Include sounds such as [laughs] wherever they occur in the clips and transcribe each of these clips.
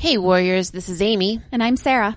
Hey, Warriors, this is Amy. And I'm Sarah.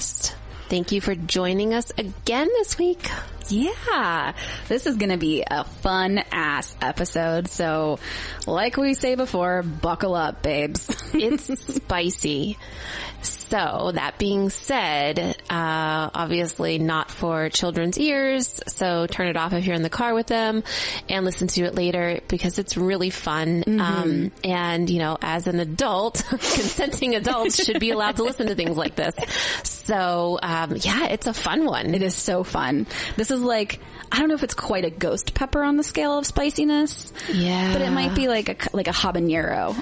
Thank you for joining us again this week. Yeah, this is going to be a fun ass episode. So, like we say before, buckle up, babes. [laughs] It's spicy. So that being said, uh, obviously not for children's ears. So turn it off if you're in the car with them and listen to it later because it's really fun. Um, and you know, as an adult, [laughs] consenting adults should be allowed to listen to things like this. So, um, yeah, it's a fun one. It is so fun. This is like, I don't know if it's quite a ghost pepper on the scale of spiciness. Yeah. But it might be like a, like a habanero.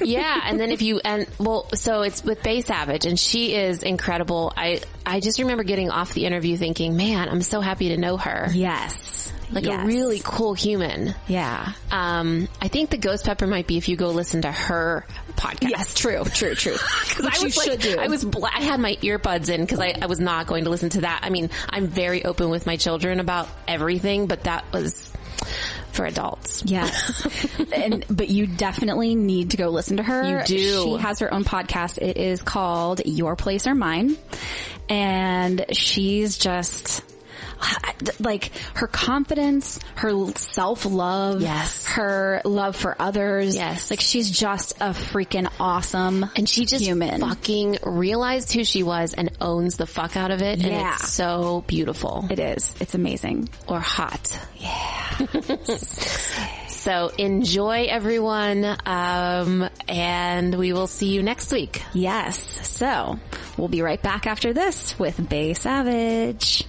[laughs] yeah, and then if you and well, so it's with Bay Savage, and she is incredible. I I just remember getting off the interview thinking, man, I'm so happy to know her. Yes. Like Yes. a really cool human. Yeah. Um, I think the ghost pepper might be if you go listen to her podcast. Yes, true, true, true. [laughs] Because I you was like, should do. I was, bla- I had my earbuds in because I, I was not going to listen to that. I mean, I'm very open with my children about everything, but that was for adults. Yes. [laughs] and, but you definitely need to go listen to her. You do. She has her own podcast. It is called Your Place or Mine. And she's just, like her confidence, her self-love, Yes. her love for others. Yes. Like she's just a freaking awesome And she just human. fucking realized who she was and owns the fuck out of it. And Yeah. it's so beautiful. It is. It's amazing. or hot. Yeah. [laughs] so enjoy everyone. Um, and we will see you next week. Yes. So we'll be right back after this with Bay Savage.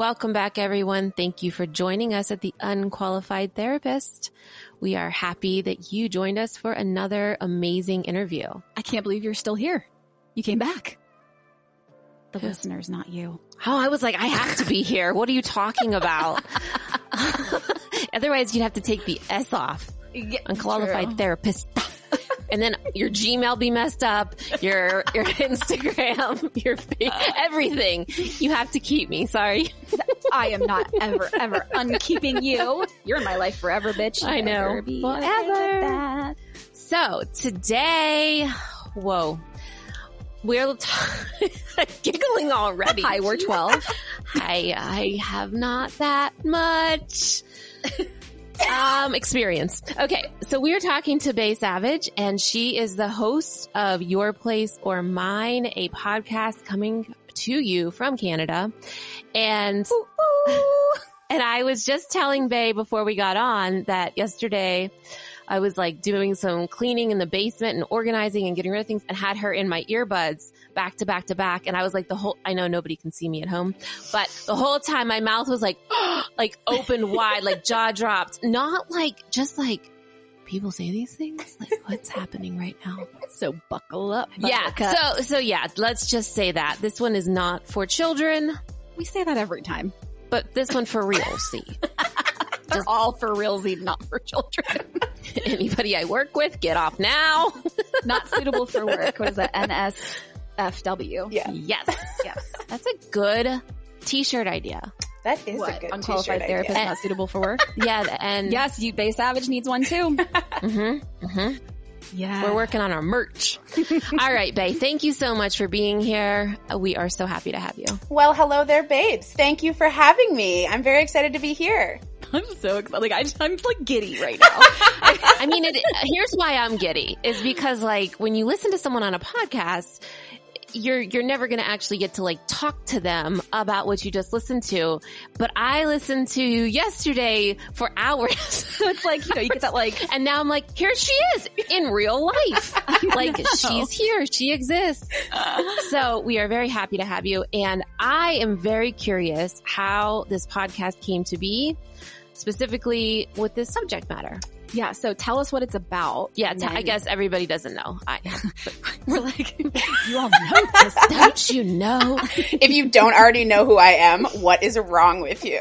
Welcome back everyone. Thank you for joining us at the Unqualified Therapist. We are happy that you joined us for another amazing interview. I can't believe you're still here. You came back. The listeners, not you. Oh, I was like, I have to be here. What are you talking about? [laughs] Otherwise, you'd have to take the S off. Unqualified true. therapist. And then your Gmail be messed up, your your [laughs] Instagram, your everything. You have to keep me. Sorry. I am not ever, ever unkeeping you. You're in my life forever, bitch. I know. Never be okay Forever. So today, whoa, we're t- [laughs] giggling already. Hi, we're 12. [laughs] I I have not that much um experience. Okay, so we are talking to Bay Savage and she is the host of Your Place or Mine, a podcast coming to you from Canada. And [laughs] and I was just telling Bay before we got on that yesterday I was like doing some cleaning in the basement and organizing and getting rid of things and had her in my earbuds back to back to back. And I was like the whole, I know nobody can see me at home, but the whole time my mouth was like, [gasps] like open wide, like jaw dropped, not like, just like people say these things. Like what's happening right now? So buckle up. Yeah. buttercup. So, so yeah, let's just say that this one is not for children, we say that every time. but this one for real. See, [laughs] They're all for realsy, not for children. [laughs] anybody I work with, get off now. not suitable for work. What is that? NSFW. Yes. [laughs] Yes. That's a good t-shirt idea. That is a good Unqualified t-shirt therapist idea. not suitable for work. [laughs] Yeah, and yes, you Bay Savage needs one too. [laughs] mm-hmm, mm-hmm. Yeah. We're working on our merch. All right, Bay, thank you so much for being here. We are so happy to have you. Well, hello there, babes. Thank you for having me. I'm very excited to be here. I'm so excited. Like I, I'm like giddy right now. I mean, it, here's why I'm giddy is because like when you listen to someone on a podcast, you're you're never going to actually get to like talk to them about what you just listened to. But I listened to yesterday for hours. [laughs] so it's like, you know, you get that like, And now I'm like, here she is in real life. [laughs] like she's here. She exists. So we are very happy to have you. And I am very curious how this podcast came to be, specifically with this subject matter. Yeah. So tell us what it's about. Yeah, t- I guess everybody doesn't know. I, [laughs] [laughs] we're like, you all know this. don't you know? [laughs] if you don't already know who I am, what is wrong with you?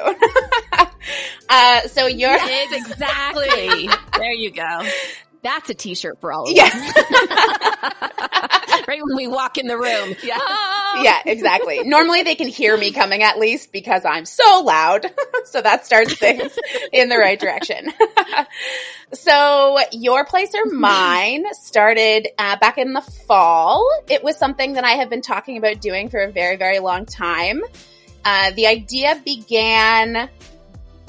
uh, so you're, Exactly. there you go. That's a t-shirt for all of us. yes, [laughs] Right when we walk in the room. Yeah. Oh. yeah, exactly. Normally they can hear me coming at least because I'm so loud. [laughs] so that starts things in the right direction. [laughs] so your place or mine started uh, back in the fall. It was something that I have been talking about doing for a very, very long time. Uh, the idea began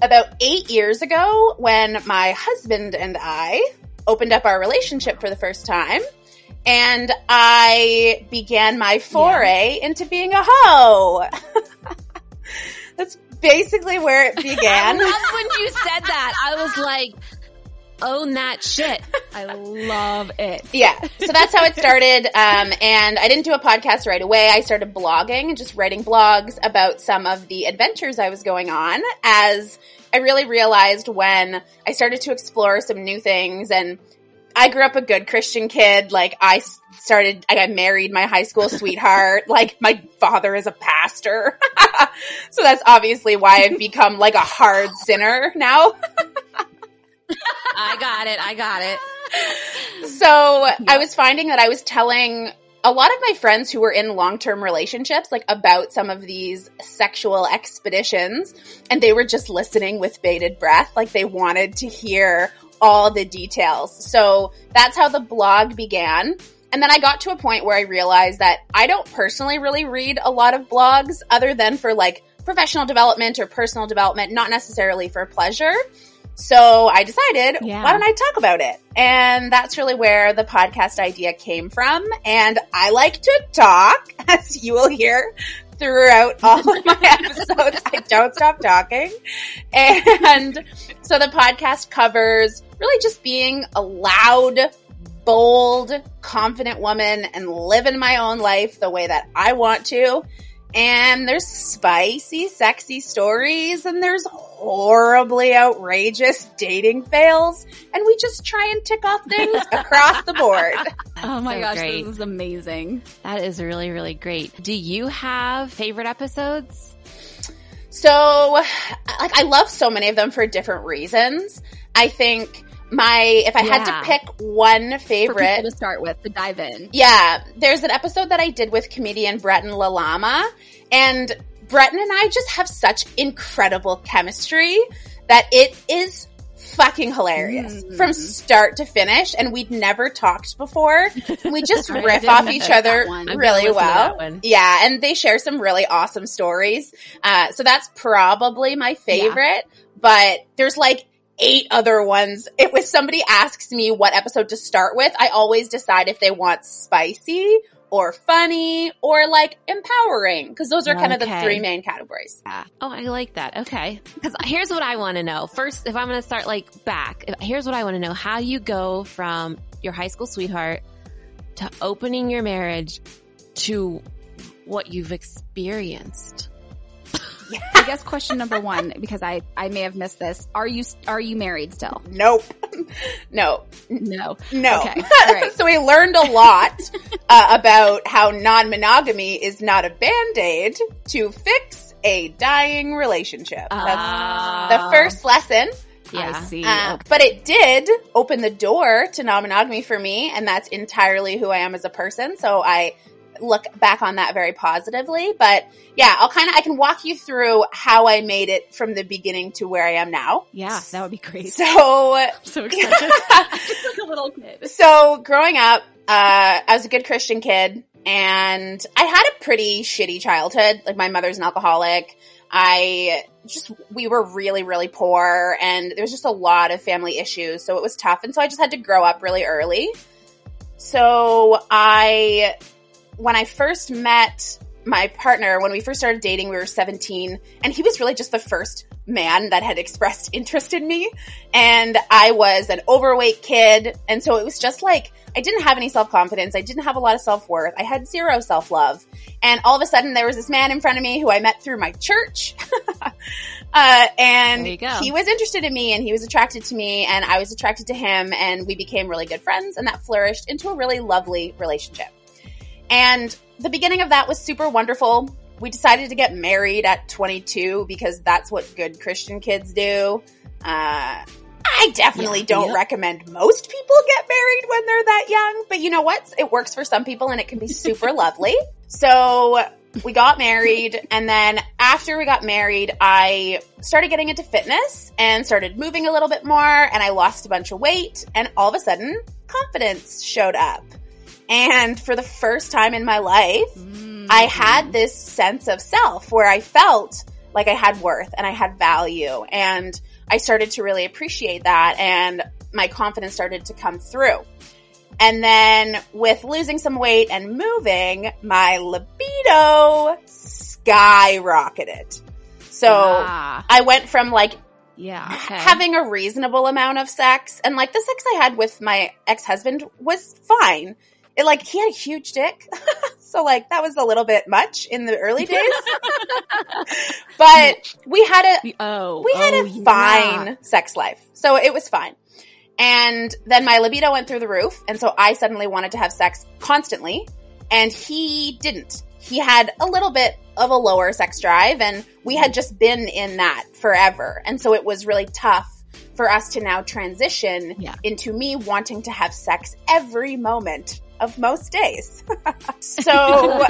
about eight years ago when my husband and I opened up our relationship for the first time. And I began my foray into being a hoe. [laughs] That's basically where it [laughs] I began. love when you said that. I was like, own that shit. I love it. Yeah. So that's how it started. Um, and I didn't do a podcast right away. I started blogging and just writing blogs about some of the adventures I was going on as I really realized when I started to explore some new things and I grew up a good Christian kid. Like I started, I got married my high school sweetheart. [laughs] Like my father is a pastor. [laughs] so that's obviously why I've become like a hard sinner now. I got it. I got it. [laughs] So I was finding that I was telling a lot of my friends who were in long-term relationships, like about some of these sexual expeditions, and they were just listening with bated breath. Like they wanted to hear all the details. So that's how the blog began. And then I got to a point where I realized that I don't personally really read a lot of blogs other than for like professional development or personal development, not necessarily for pleasure. So I decided, Yeah. why don't I talk about it? And that's really where the podcast idea came from. And I like to talk, [laughs] as you will hear throughout all of my [laughs] episodes. I don't stop talking. And so the podcast covers really just being a loud, bold, confident woman and living my own life the way that I want to. And there's spicy, sexy stories and there's horribly outrageous dating fails. And we just try and tick off things [laughs] across the board. [laughs] Oh my so gosh, great. this is amazing. That is really, really great. Do you have favorite episodes? So, like, I love so many of them for different reasons. I think my, if I had to pick one favorite, people to start with, to dive in. Yeah, there's an episode that I did with comedian Breton Lalama, and Breton and I just have such incredible chemistry that it is fucking hilarious Mm. from start to finish. And we'd never talked before. We just [laughs] I riff off each other one. I'm gonna really well. Yeah, and they share some really awesome stories. Uh, so that's probably my favorite. But there's like eight other ones. If was somebody asks me what episode to start with. I always decide if they want spicy or funny or like empowering because those are kind of the three main categories. Yeah. Oh, I like that. Okay. Because here's what I want to know. First, if I'm going to start like back, here's what I want to know. How you go from your high school sweetheart to opening your marriage to what you've experienced. [laughs] I guess question number one, because I, I may have missed this. Are you, are you married still? Nope. [laughs] no. No. No. Okay. [laughs] All right. so we learned a lot uh, about how non-monogamy is not a band-aid to fix a dying relationship. That's Ah. the first lesson. Yeah. I see. Uh, Okay. But it did open the door to non-monogamy for me, and that's entirely who I am as a person. So I look back on that very positively. But yeah, I'll kind of, I can walk you through how I made it from the beginning to where I am now. Yeah, that would be great. So, I'm [laughs] so excited. [laughs] Just like a little kid. so growing up, uh, I was a good Christian kid and I had a pretty shitty childhood. Like my mother's an alcoholic. I just, we were really, really poor and there was just a lot of family issues. So it was tough. And so I just had to grow up really early. So I, when I first met my partner, when we first started dating, we were 17 and he was really just the first man that had expressed [laughs] interest in me. And I was an overweight kid. And so it was just like, I didn't have any self-confidence. I didn't have a lot of self-worth. I had zero self-love. And all of a sudden there was this man in front of me who I met through my church. [laughs] uh, and There you go. he was interested in me and he was attracted to me and I was attracted to him and we became really good friends and that flourished into a really lovely relationship. And the beginning of that was super wonderful. We decided to get married at 22 because that's what good Christian kids do. Uh, I definitely Yeah. don't recommend most people get married when they're that young, but you know what? It works for some people and it can be super [laughs] lovely. So we got married and then after we got married, I started getting into fitness and started moving a little bit more and I lost a bunch of weight and all of a sudden confidence showed up. And for the first time in my life, I had this sense of self where I felt like I had worth and I had value and I started to really appreciate that and my confidence started to come through. And then with losing some weight and moving, my libido skyrocketed. So Ah, I went from like yeah. Okay. having a reasonable amount of sex and like the sex I had with my ex-husband was fine. It like he had a huge dick. [laughs] so like that was a little bit much in the early [laughs] days. but we had a oh, we had oh, a yeah. fine sex life. So it was fine. And then my libido went through the roof. And so I suddenly wanted to have sex constantly. And he didn't. He had a little bit of a lower sex drive and we had just been in that forever. And so it was really tough for us to now transition Yeah. into me wanting to have sex every moment of most days. [laughs] so [laughs]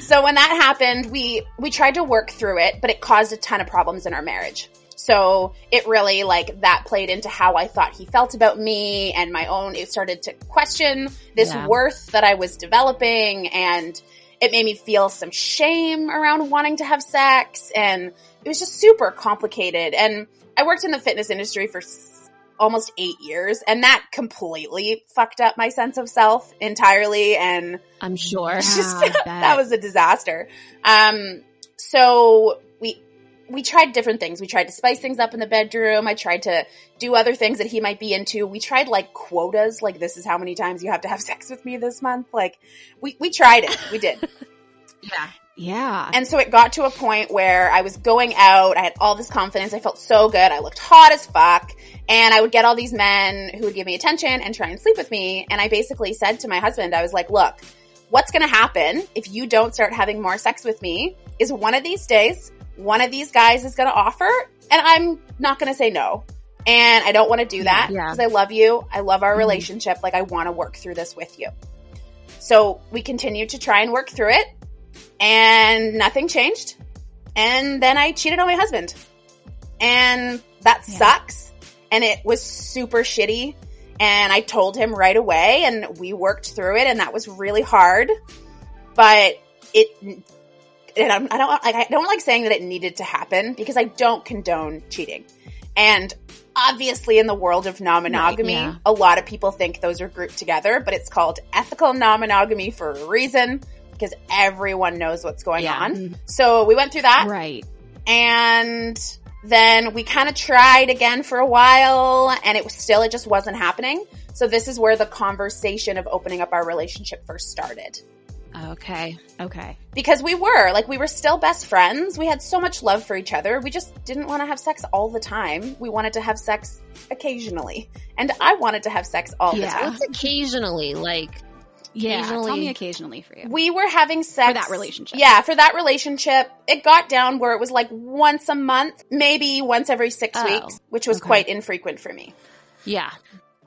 so when that happened, we we tried to work through it, but it caused a ton of problems in our marriage. So it really like that played into how I thought he felt about me and my own. It started to question this Yeah. worth that I was developing and it made me feel some shame around wanting to have sex and it was just super complicated. And I worked in the fitness industry for almost eight years and that completely fucked up my sense of self entirely and I'm sure. [laughs] just [laughs] bet. that was a disaster. Um, so we we tried different things. We tried to spice things up in the bedroom. I tried to do other things that he might be into. We tried like quotas, like this is how many times you have to have [laughs] sex with me this month. Like we we tried it. We did. Yeah. Yeah. And so it got to a point where I was going out. I had all this confidence. I felt so good. I looked hot as fuck. And I would get all these men who would give me attention and try and sleep with me. And I basically said to my husband, I was like, look, what's going to happen if you don't start having more sex with me is one of these days, one of these guys is going to offer and I'm not going to say no. And I don't want to do mm, that Yeah. because I love you. I love our mm-hmm. relationship. Like I want to work through this with you. So we continued to try and work through it and nothing changed. And then I cheated on my husband. And that Yeah. sucks. And it was super shitty. And I told him right away and we worked through it and that was really hard. But it, and I'm- I don't like, I don't like saying that it needed to happen because I don't condone cheating. And obviously in the world of non-monogamy, Right, yeah. a lot of people think those are grouped together, but it's called ethical non-monogamy for a reason because everyone knows what's going Yeah. on. Mm-hmm. So we went through that right. and then we kind of tried again for a while and it was still, it just wasn't happening. So this is where the conversation of opening up our relationship first started Okay. Okay. because we were like we were still best friends we had so much love for each other we just didn't want to have sex all the time we wanted to have sex occasionally and i wanted to have sex all the time What's occasionally like? Yeah. Tell Occasionally- me occasionally for you. we were having sex For that relationship. yeah for that relationship it got down where it was like once a month maybe once every six Oh, weeks which was okay. quite infrequent for me Yeah.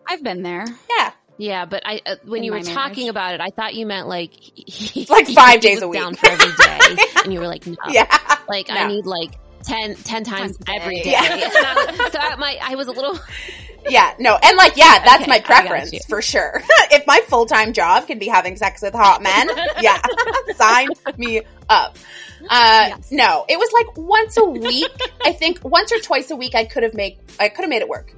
I've been there. yeah Yeah, but I uh, when In you were marriage. talking about it, I thought you meant like [laughs] he, Like five days a was down week. for every day, [laughs] and you were like, no, Yeah. like No. I need like 10, 10 times Times every day. day. Yeah. [laughs] And I was- so I, my I was a little Yeah, no, and like, yeah, that's Okay, my preference for sure. [laughs] if my full time job can be having sex with hot men, yeah, [laughs] sign me up. Uh, no, it was like once a week. I think once or twice a week, I could have made, I could have made it work,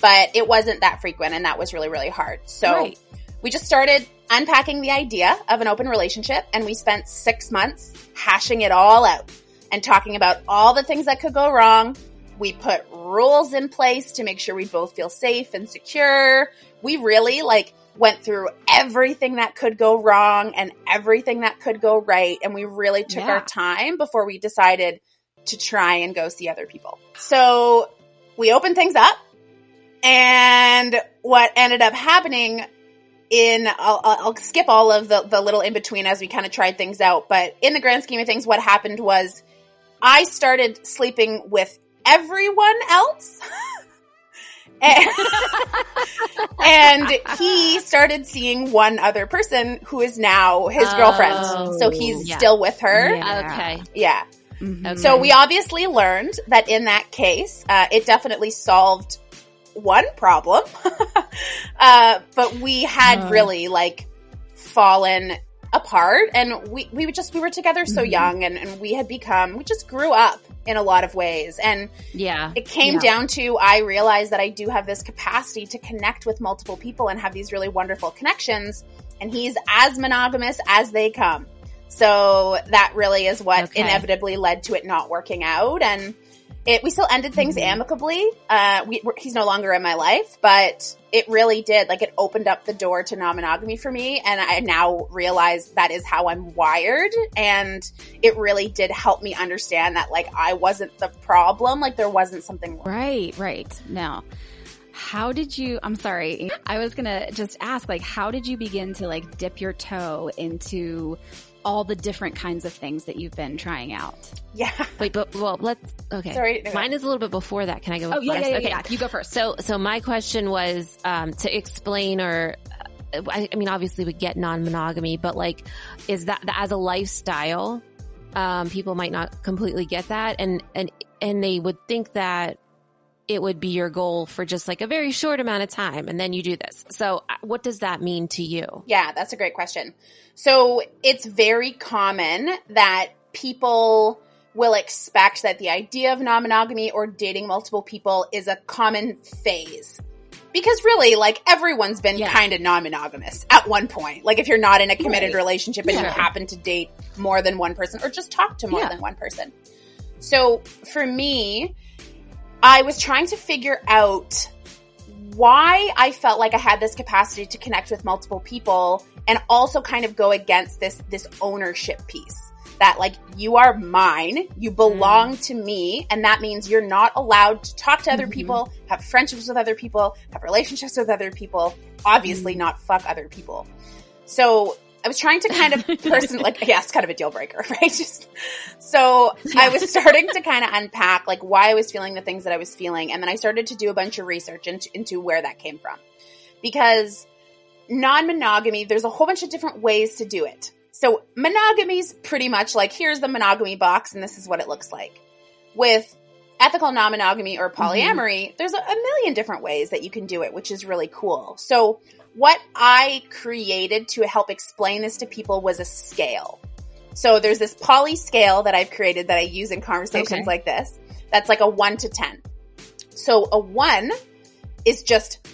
but it wasn't that frequent, and that was really, really hard. So Right. we just started unpacking the idea of an open relationship, and we spent six months hashing it all out and talking about all the things that could go wrong. We put rules in place to make sure we both feel safe and secure. We really like went through everything that could go wrong and everything that could go right. And we really took Yeah. our time before we decided to try and go see other people. So we opened things up and what ended up happening in I'll, I'll skip all of the, the little in between as we kind of tried things out but in the grand scheme of things what happened was i started sleeping with everyone else [laughs] and, and he started seeing one other person who is now his Oh, girlfriend so he's yeah. still with her Yeah. okay. yeah Mhm. Okay. so we obviously learned that in that case, uh, it definitely solved one problem, [laughs] uh, but we had Oh. really like fallen apart, and we we were just we were together so Mhm. young, and, and we had become we just grew up in a lot of ways, and Yeah. it came Yeah. down to I realized that I do have this capacity to connect with multiple people and have these really wonderful connections. And he's as monogamous as they come. So that really is what Okay. inevitably led to it not working out. And it, we still ended things Mhm. amicably. Uh, we, we're- he's no longer in my life, but it really did. Like it opened up the door to non-monogamy for me. And I now realize that is how I'm wired. And it really did help me understand that like I wasn't the problem. Like there wasn't something wrong. Right, right. Now, how did you, I'm sorry, I was gonna just ask, like, how did you begin to like dip your toe into all the different kinds of things that you've been trying out? Yeah. Wait, but well, let's okay. Sorry. Mine is a little bit before that. Can I go? Oh, yeah, first? yeah, yeah, okay. yeah. You go first. So, so my question was um, to explain, or uh, I, I mean, obviously we get non-monogamy, but like, is that as a lifestyle? Um, people might not completely get that, and and and they would think that it would be your goal for just like a very short amount of time, and then you do this. So, uh, what does that mean to you? Yeah, that's a great question. So it's very common that people will expect that the idea of non-monogamy or dating multiple people is a common phase. Because really, like everyone's been Yeah. kind of non-monogamous at one point. Like if you're not in a committed Right. relationship and you happen to date more than one person or just talk to more Yeah. than one person. So for me, I was trying to figure out why I felt like I had this capacity to connect with multiple people and also kind of go against this this ownership piece that like you are mine, you belong to me, and that means you're not allowed to talk to other Mhm. people, have friendships with other people, have relationships with other people, obviously not fuck other people. So I was trying to kind of [laughs] person like yeah, it's kind of a deal breaker, [laughs] right? Just so I was starting to kind of unpack like why I was feeling the things that I was feeling, and then I started to do a bunch of research into, into where that came from. Because non-monogamy, there's a whole bunch of different ways to do it. So monogamy's pretty much like here's the monogamy box, and this is what it looks like. With ethical non-monogamy or mm-hmm. polyamory, there's a, a million different ways that you can do it, which is really cool. So what I created to help explain this to people was a scale. So there's this poly scale that I've created that I use in conversations Okay. like this. That's like a one to 10. So a one is just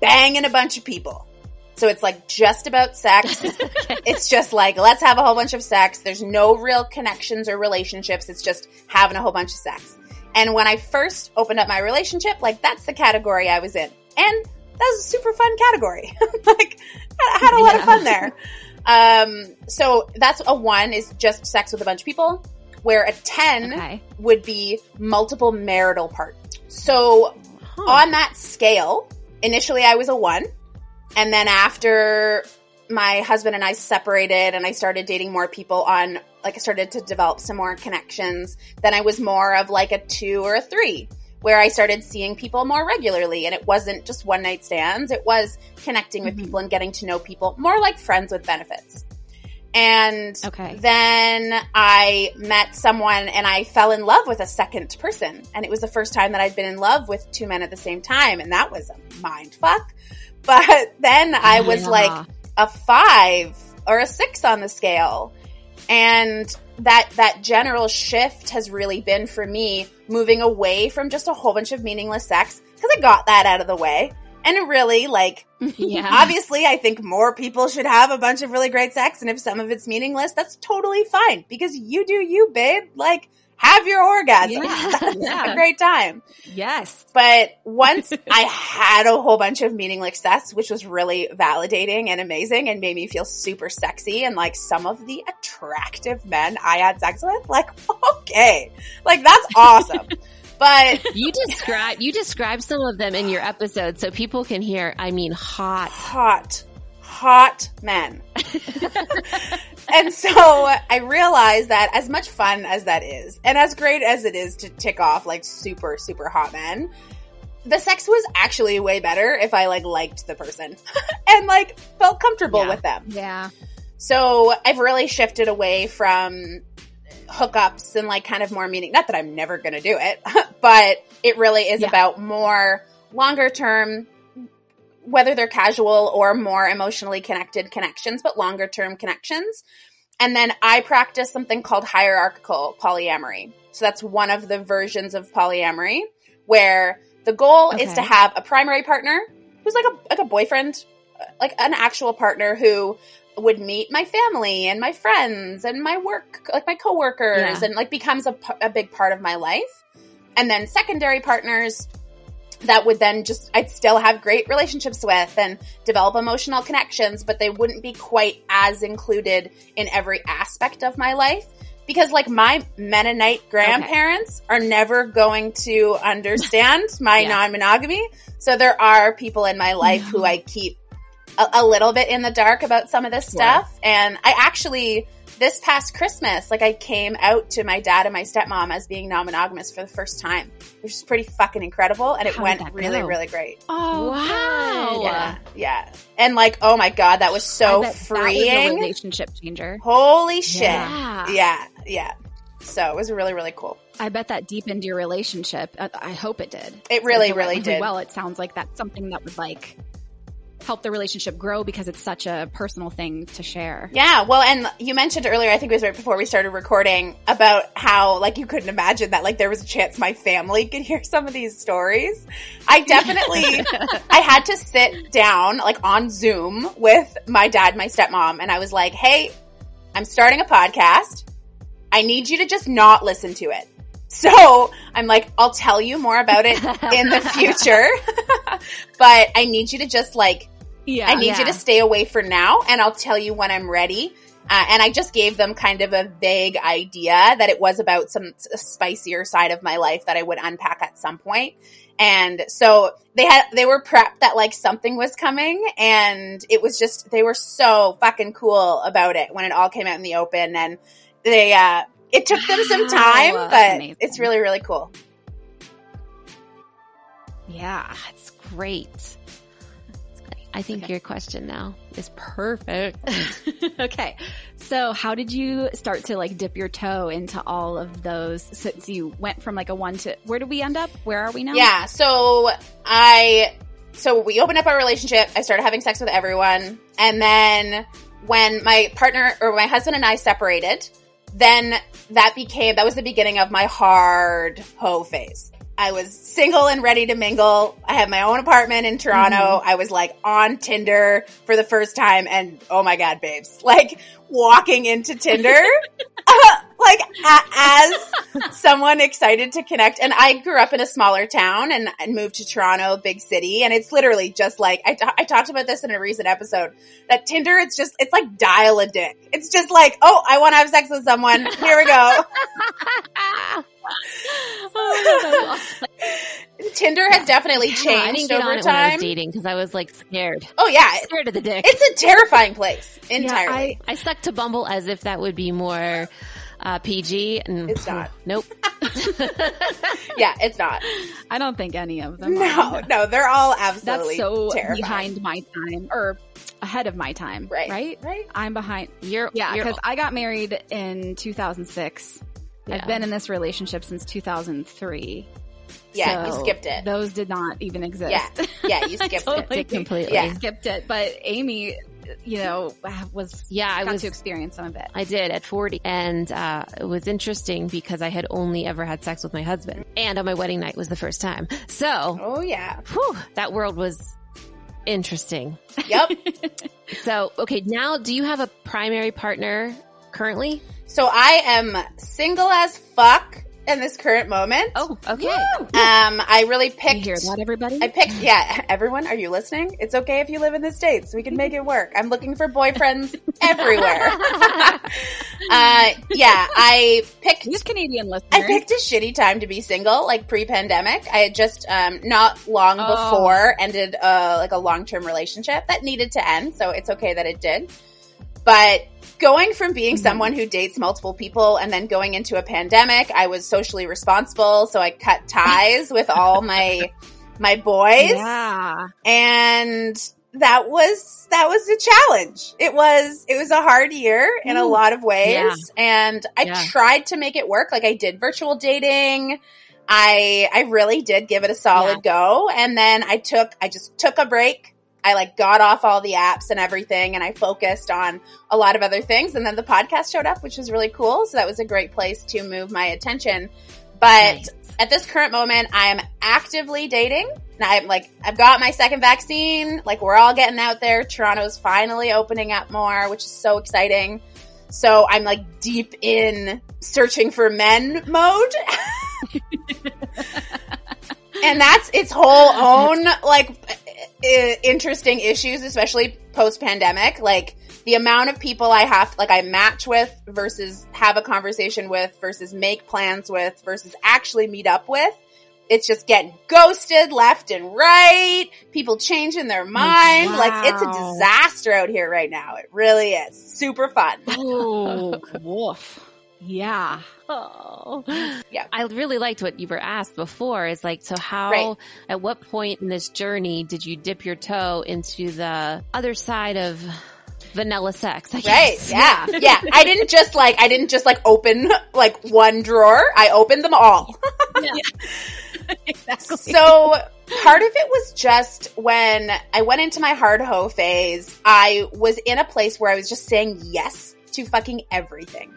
banging a bunch of people. So it's like just about sex. [laughs] It's just like, let's have a whole bunch of sex. There's no real connections or relationships. It's just having a whole bunch of sex. And when I first opened up my relationship, like that's the category I was in. And that was a super fun category. [laughs] like I had a lot of fun there. Um, so that's a one is just sex with a bunch of people, where a 10 Okay. would be multiple marital partners. So Huh. on that scale, initially I was a one. And then after my husband and I separated and I started dating more people on, like I started to develop some more connections, then I was more of like a two or a three, where I started seeing people more regularly and it wasn't just one night stands. It was connecting with Mhm. people and getting to know people more like friends with benefits. And Okay. then I met someone and I fell in love with a second person. And it was the first time that I'd been in love with two men at the same time. And that was a mind fuck. But [laughs] then I was Yeah. like a five or a six on the scale. And that, that general shift has really been for me moving away from just a whole bunch of meaningless sex because I got that out of the way. And it really like [laughs] yeah. [laughs] Obviously, I think more people should have a bunch of really great sex, and if some of it's meaningless, that's totally fine because you do you, babe. Like, have your orgasm. Yeah, [laughs] yeah. a great time. Yes. But once [laughs] I had a whole bunch of meaningless sex, which was really validating and amazing and made me feel super sexy and like some of the attractive men I had sex with, like, [laughs] okay, like that's awesome. but You describe you describe some of them in your episode so people can hear. I mean, hot. hot, hot men. [laughs] and so I realized that as much fun as that is, and as great as it is to tick off like super, super hot men, the sex was actually way better if I like liked the person [laughs] and like felt comfortable Yeah. with them. Yeah. So I've really shifted away from hookups and like kind of more meaning, not that I'm never going to do it, [laughs] but it really is Yeah. about more longer term, whether they're casual or more emotionally connected connections, but longer term connections. And then I practice something called hierarchical polyamory. So that's one of the versions of polyamory where the goal is to have a primary partner who's like a, like a boyfriend, like an actual partner who would meet my family and my friends and my work, like my coworkers, Yeah. and like becomes a, a big part of my life. And then secondary partners that would then just, I'd still have great relationships with and develop emotional connections, but they wouldn't be quite as included in every aspect of my life. Because like my Mennonite grandparents are never going to understand [laughs] my Yeah. non-monogamy. So there are people in my life [laughs] who I keep a, a little bit in the dark about some of this Yeah. stuff. And I actually, this past Christmas, like I came out to my dad and my stepmom as being non-monogamous for the first time, which is pretty fucking incredible. And it How went really, go? really great. Oh, Wow. Yeah. Yeah. And like, oh my God, that was I so bet That was a relationship changer. Holy shit. Yeah. Yeah. Yeah. So it was really, really cool. I bet that deepened your relationship. I, I hope it did. It really, It really did. Well, it sounds like that's something that would like help the relationship grow because it's such a personal thing to share. Yeah, well, and you mentioned earlier, I think it was right before we started recording, about how, like, you couldn't imagine that, like, there was a chance my family could hear some of these stories. I definitely, [laughs] I had to sit down, like, on Zoom with my dad, my stepmom, and I was like, hey, I'm starting a podcast. I need you to just not listen to it. So I'm like, I'll tell you more about it in the [laughs] future, [laughs] but I need you to just, like, Yeah. I need you to stay away for now and I'll tell you when I'm ready. Uh, and I just gave them kind of a vague idea that it was about some spicier side of my life that I would unpack at some point. And so they had, they were prepped that like something was coming and it was just, they were so fucking cool about it when it all came out in the open and they, uh, it took them some time, but amazing. it's really, really cool. Yeah. it's great. I think your question now is perfect. [laughs] okay. So how did you start to like dip your toe into all of those since you went from like a one to where did we end up? Where are we now? Yeah. So I, so we opened up our relationship. I started having sex with everyone. And then when my partner or my husband and I separated, then that became, that was the beginning of my hard hoe phase. I was single and ready to mingle. I had my own apartment in Toronto. Mm-hmm. I was like on Tinder for the first time and oh my God, babes, [laughs] like walking into Tinder, [laughs] uh, like a- as someone excited to connect. And I grew up in a smaller town and, and moved to Toronto, big city. And it's literally just like, I I talked about this in a recent episode that Tinder, it's just, it's like dial a dick. It's just like, oh, I want to have sex with someone. Here we go. [laughs] Oh, [laughs] Tinder has definitely I didn't changed get over on it when I was time. dating because I was like scared. Oh yeah, it- Scared of the dick. it's a terrifying place Yeah. I, I stuck to Bumble as if that would be more uh, PG. And It's not. Nope. [laughs] yeah, it's not. I don't think any of them. No, are. no, they're all absolutely that's so terrifying. behind my time or ahead of my time. Right. Right. Right. I'm behind. You're Yeah, because I got married in 2006. Yeah. I've been in this relationship since 2003. Yeah, you skipped it. Those did not even exist. Yeah. Yeah, you I [laughs] skipped totally it. completely. Yeah. skipped it. But Amy, you know, was yeah, I got was to experience some of it. I did at 40. And uh, it was interesting because I had only ever had sex with my husband. And on my wedding night was the first time. So, Oh yeah. whew, that world was interesting. Yep. [laughs] So, okay, now do you have a primary partner currently? so I am single as fuck in this current moment. Oh, okay. Um, I really You picked. hear that, everybody? I picked, yeah, everyone, are you listening? It's okay if you live in the States. We can make it work. I'm looking for boyfriends [laughs] everywhere. [laughs] [laughs] uh, yeah, I picked Use Canadian listeners. I picked a shitty time to be single, like pre-pandemic. I had just um, not long Oh. before ended uh, like a long-term relationship that needed to end, so it's okay that it did. But going from being Mhm. someone who dates multiple people and then going into a pandemic, I was socially responsible, so I cut ties with all my [laughs] my boys Yeah. and that was that was a challenge. It was it was a hard year in a lot of ways, Yeah. and I Yeah. tried to make it work. Like I did virtual dating. I I really did give it a solid go, and then I took I just took a break. I like got off all the apps and everything, and I focused on a lot of other things. And then the podcast showed up, which was really cool. So that was a great place to move my attention. But Nice. at this current moment, I am actively dating. Now I'm like, I've got my second vaccine. Like we're all getting out there. Toronto's finally opening up more, which is so exciting. So I'm like deep in searching for men mode. [laughs] [laughs] and that's its whole own like Uh, interesting issues, especially post pandemic. Like the amount of people I have, like I match with versus have a conversation with versus make plans with versus actually meet up with. It's just getting ghosted left and right. People changing their mind. Like it's a disaster out here right now. It really is. Super fun. Oh, [laughs] woof. Yeah. Oh. Yeah. I really liked what you were asked before is like, so how, Right. at what point in this journey did you dip your toe into the other side of vanilla sex? I Right. guess? [laughs] Yeah. Yeah. I didn't just like, I didn't just like open like one drawer. I opened them all. [laughs] [laughs] exactly. So part of it was just when I went into my hard hoe phase, I was in a place where I was just saying yes to fucking everything.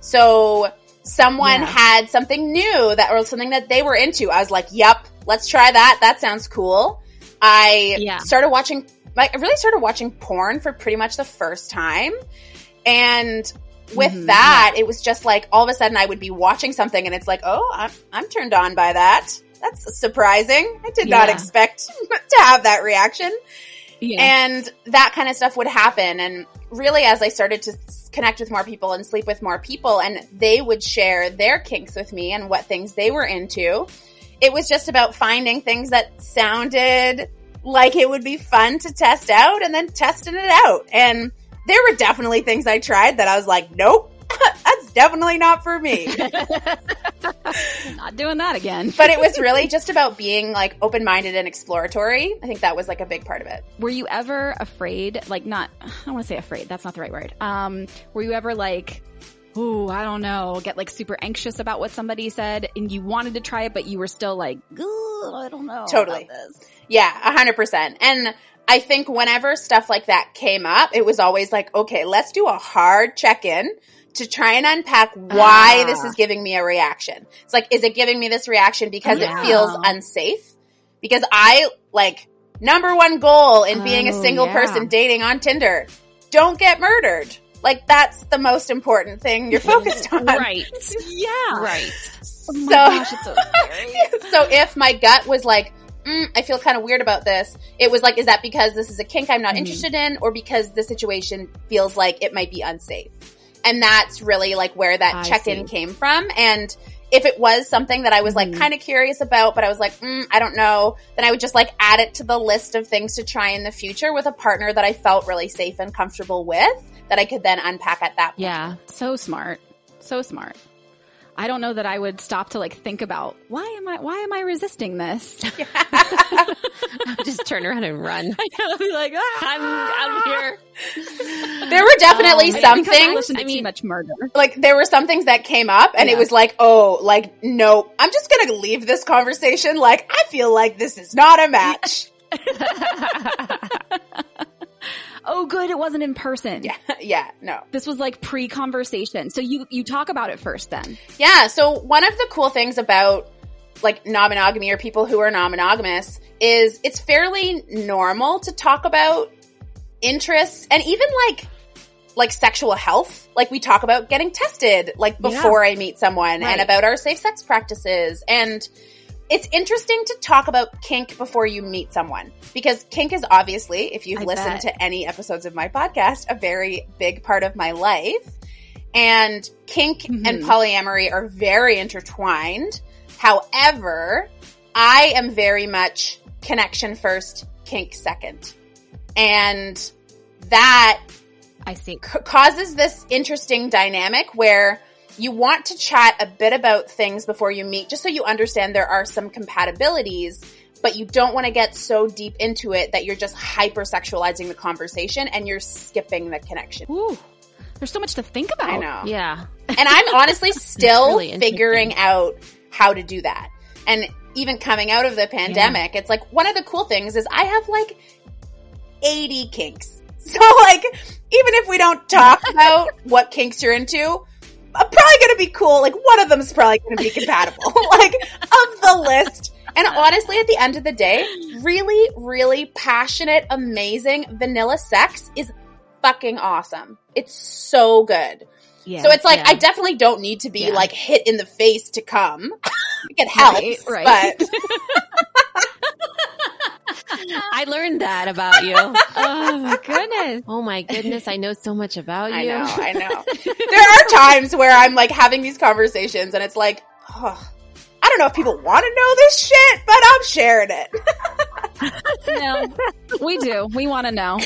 So someone Yeah. had something new that or something that they were into. I was like, yep, let's try that. That sounds cool. I Yeah. started watching, like, I really started watching porn for pretty much the first time. And with Mhm, that, it was just like all of a sudden I would be watching something and it's like, oh, I'm, I'm turned on by that. That's surprising. I did not expect [laughs] to have that reaction. Yeah. And that kind of stuff would happen. And really, as I started to connect with more people and sleep with more people, and they would share their kinks with me and what things they were into, it was just about finding things that sounded like it would be fun to test out and then testing it out. And there were definitely things I tried that I was like, nope, [laughs] definitely not for me. [laughs] [laughs] Not doing that again. but it was really just about being like open minded and exploratory. I think that was like a big part of it. Were you ever afraid? Like, not, I don't want to say afraid. That's not the right word. Um, were you ever like, ooh, I don't know, get like super anxious about what somebody said and you wanted to try it, but you were still like, I don't know. Totally. Yeah, a hundred percent. And I think whenever stuff like that came up, it was always like, okay, let's do a hard check in to try and unpack why Ah. this is giving me a reaction. It's like, is it giving me this reaction because Yeah. it feels unsafe? Because I like number one goal in being a Oh, single yeah. person dating on Tinder, don't get murdered. Like that's the most important thing you're focused on. Right. [laughs] Yeah. Right. Oh my So- gosh, it's so [laughs] so if my gut was like, mm, I feel kind of weird about this, it was like, is that because this is a kink I'm not Mhm. interested in, or because the situation feels like it might be unsafe? And that's really like where that check in came from. And if it was something that I was like Mhm. kind of curious about, but I was like, mm, I don't know, then I would just like add it to the list of things to try in the future with a partner that I felt really safe and comfortable with that I could then unpack at that point. Yeah. So smart. So smart. I don't know that I would stop to like think about why am I why am I resisting this? [laughs] [laughs] [laughs] just turn around and run. I'll be like, ah! I'm I'm here. There were definitely I- some because I things, listen to I mean- too much murder. like there were some things that came up and it was like, oh, like, no, I'm just gonna leave this conversation. Like, I feel like this is not a match. Oh, good, it wasn't in person. yeah, [laughs] yeah, no. This was like pre-conversation. So you you talk about it first then. Yeah, so one of the cool things about like non-monogamy or people who are non-monogamous is it's fairly normal to talk about interests and even like like sexual health. Like we talk about getting tested like Yeah. before I meet someone and about our safe sex practices and it's interesting to talk about kink before you meet someone because kink is obviously, if you've I listened bet. to any episodes of my podcast, a very big part of my life. And kink and Mhm. polyamory are very intertwined. However, I am very much connection first, kink second. And that I c- causes this interesting dynamic where you want to chat a bit about things before you meet, just so you understand there are some compatibilities, but you don't want to get so deep into it that you're just hypersexualizing the conversation and you're skipping the connection. Ooh, there's so much to think about. I know. Yeah. And I'm [laughs] honestly still really figuring out how to do that. And even coming out of the pandemic, it's like one of the cool things is I have like 80 kinks. [laughs] So like, even if we don't talk about what kinks you're into, I'm probably gonna be cool. Like one of them is probably gonna be compatible. [laughs] [laughs] like of the list. And honestly, at the end of the day, really, really passionate, amazing vanilla sex is fucking awesome. It's so good. Yeah. So it's like yeah. I definitely don't need to be Yeah. like hit in the face to come. [laughs] it helps, Right, right. but [laughs] I learned that about you. oh my goodness. Oh my goodness, I know so much about I you. know, I know. [laughs] there are times where I'm like having these conversations and it's like, oh, I don't know if people want to know this shit, but I'm sharing it. [laughs] No, we do. We want to know.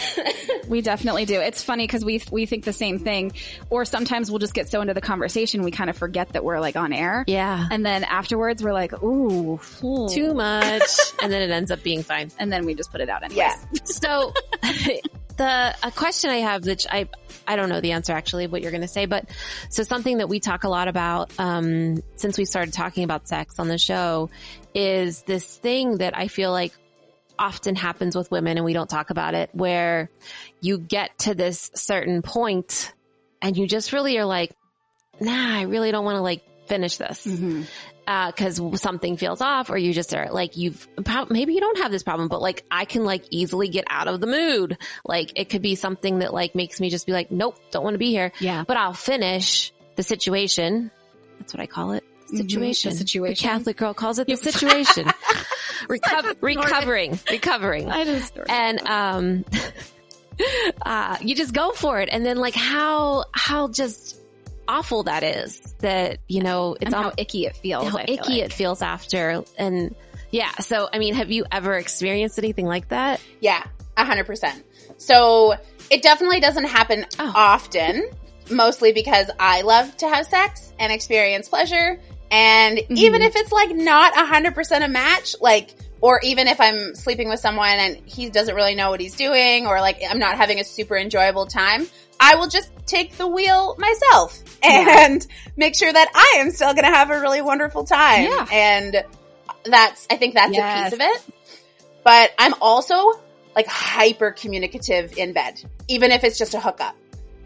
We definitely do. It's funny because we we think the same thing, or sometimes we'll just get so into the conversation we kind of forget that we're like on air, Yeah. and then afterwards we're like, ooh, ooh. Too much. and then it ends up being fine. and then we just put it out anyway. Yeah. So [laughs] the a question I have which I I don't know the answer actually what you're going to say, but so something that we talk a lot about um, since we started talking about sex on the show is this thing that I feel like often happens with women and we don't talk about it where you get to this certain point and you just really are like, nah, I really don't want to like finish this Mm-hmm. because something feels off, or you just are like you've maybe you don't have this problem, but like I can like easily get out of the mood. Like it could be something that like makes me just be like, nope, don't want to be here. Yeah. But I'll finish the situation. That's what I call it. Situation. the situation. The Catholic girl calls it the [laughs] situation. [laughs] Reco- recovering, recovering I just and um [laughs] uh you just go for it and then like how how just awful that is that you know it's and how all icky it feels. how I feel icky like. it feels after and yeah so i mean have you ever experienced anything like that Yeah, a hundred percent. So it definitely doesn't happen Oh. often, mostly because I love to have sex and experience pleasure. And even if it's like not a hundred percent a match, like, or even if I'm sleeping with someone and he doesn't really know what he's doing, or like I'm not having a super enjoyable time, I will just take the wheel myself and [laughs] make sure that I am still going to have a really wonderful time. Yeah. And that's, I think that's a piece of it. But I'm also like hyper communicative in bed, even if it's just a hookup,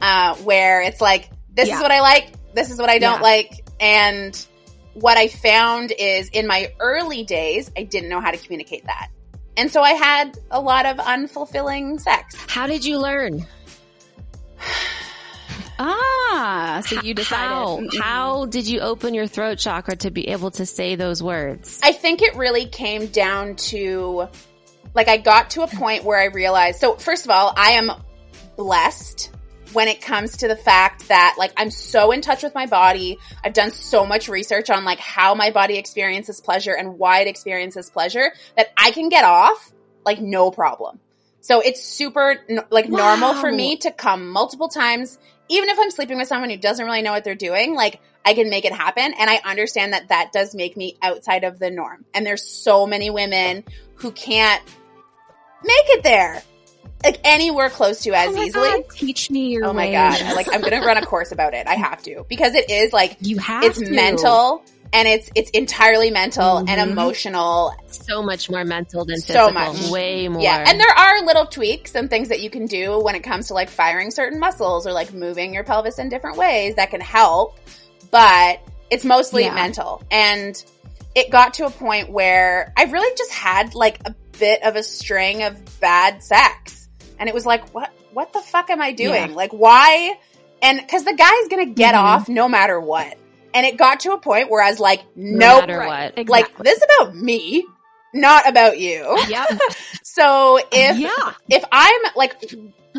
uh, where it's like, this Yeah. is what I like, this is what I don't Yeah. like. And what I found is in my early days, I didn't know how to communicate that. And so I had a lot of unfulfilling sex. how did you learn [sighs] Ah, so you decided. how, how did you open your throat chakra to be able to say those words I think it really came down to like I got to a point where I realized so first of all, I am blessed when it comes to the fact that like I'm so in touch with my body. I've done so much research on like how my body experiences pleasure and why it experiences pleasure that I can get off like no problem. So it's super like normal for me to come multiple times even if I'm sleeping with someone who doesn't really know what they're doing, like I can make it happen. And I understand that that does make me outside of the norm. And there's so many women who can't make it there. Like anywhere close to as Oh my easily. God, teach me your Oh my ways. god! Like I'm gonna run a [laughs] course about it. I have to because it is like You have it's to. mental and it's it's entirely mental and Mhm. emotional. So much more mental than So much. Way more. Yeah, and there are little tweaks and things that you can do when it comes to like firing certain muscles or like moving your pelvis in different ways that can help, but it's mostly Yeah. mental. And it got to a point where I really just had like a bit of a string of bad sex. And it was like, what what the fuck am I doing? Yeah. Like why? And cuz the guy's going to get Mhm. off no matter what. And it got to a point where I was like, no nope. matter Right. what. Like this is about me, not about you. Yep. [laughs] So if yeah. if I'm like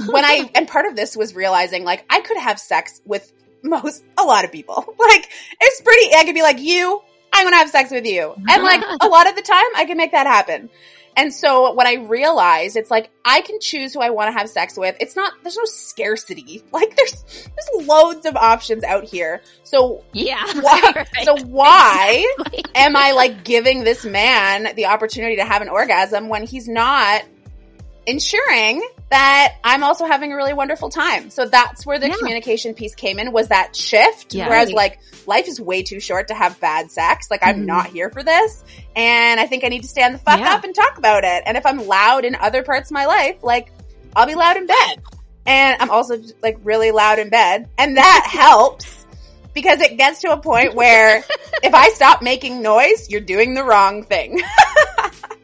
when I and part of this was realizing like I could have sex with most a lot of people. [laughs] Like it's pretty I could be like you, I'm gonna have sex with you. And like [laughs] a lot of the time I can make that happen. And so when I realized it's like I can choose who I want to have sex with. It's not there's no scarcity. [laughs] Like there's there's loads of options out here. So Yeah. why [laughs] Right. so why am I like giving this man the opportunity to have an orgasm when he's not ensuring that I'm also having a really wonderful time? So that's where the Yeah. communication piece came in was that shift Yeah. where I was Right. like, life is way too short to have bad sex. Like I'm Mhm. not here for this. And I think I need to stand the fuck Yeah. up and talk about it. And if I'm loud in other parts of my life, like I'll be loud in bed. And I'm also like really loud in bed. And that [laughs] helps because it gets to a point where [laughs] if I stop making noise, you're doing the wrong thing. [laughs]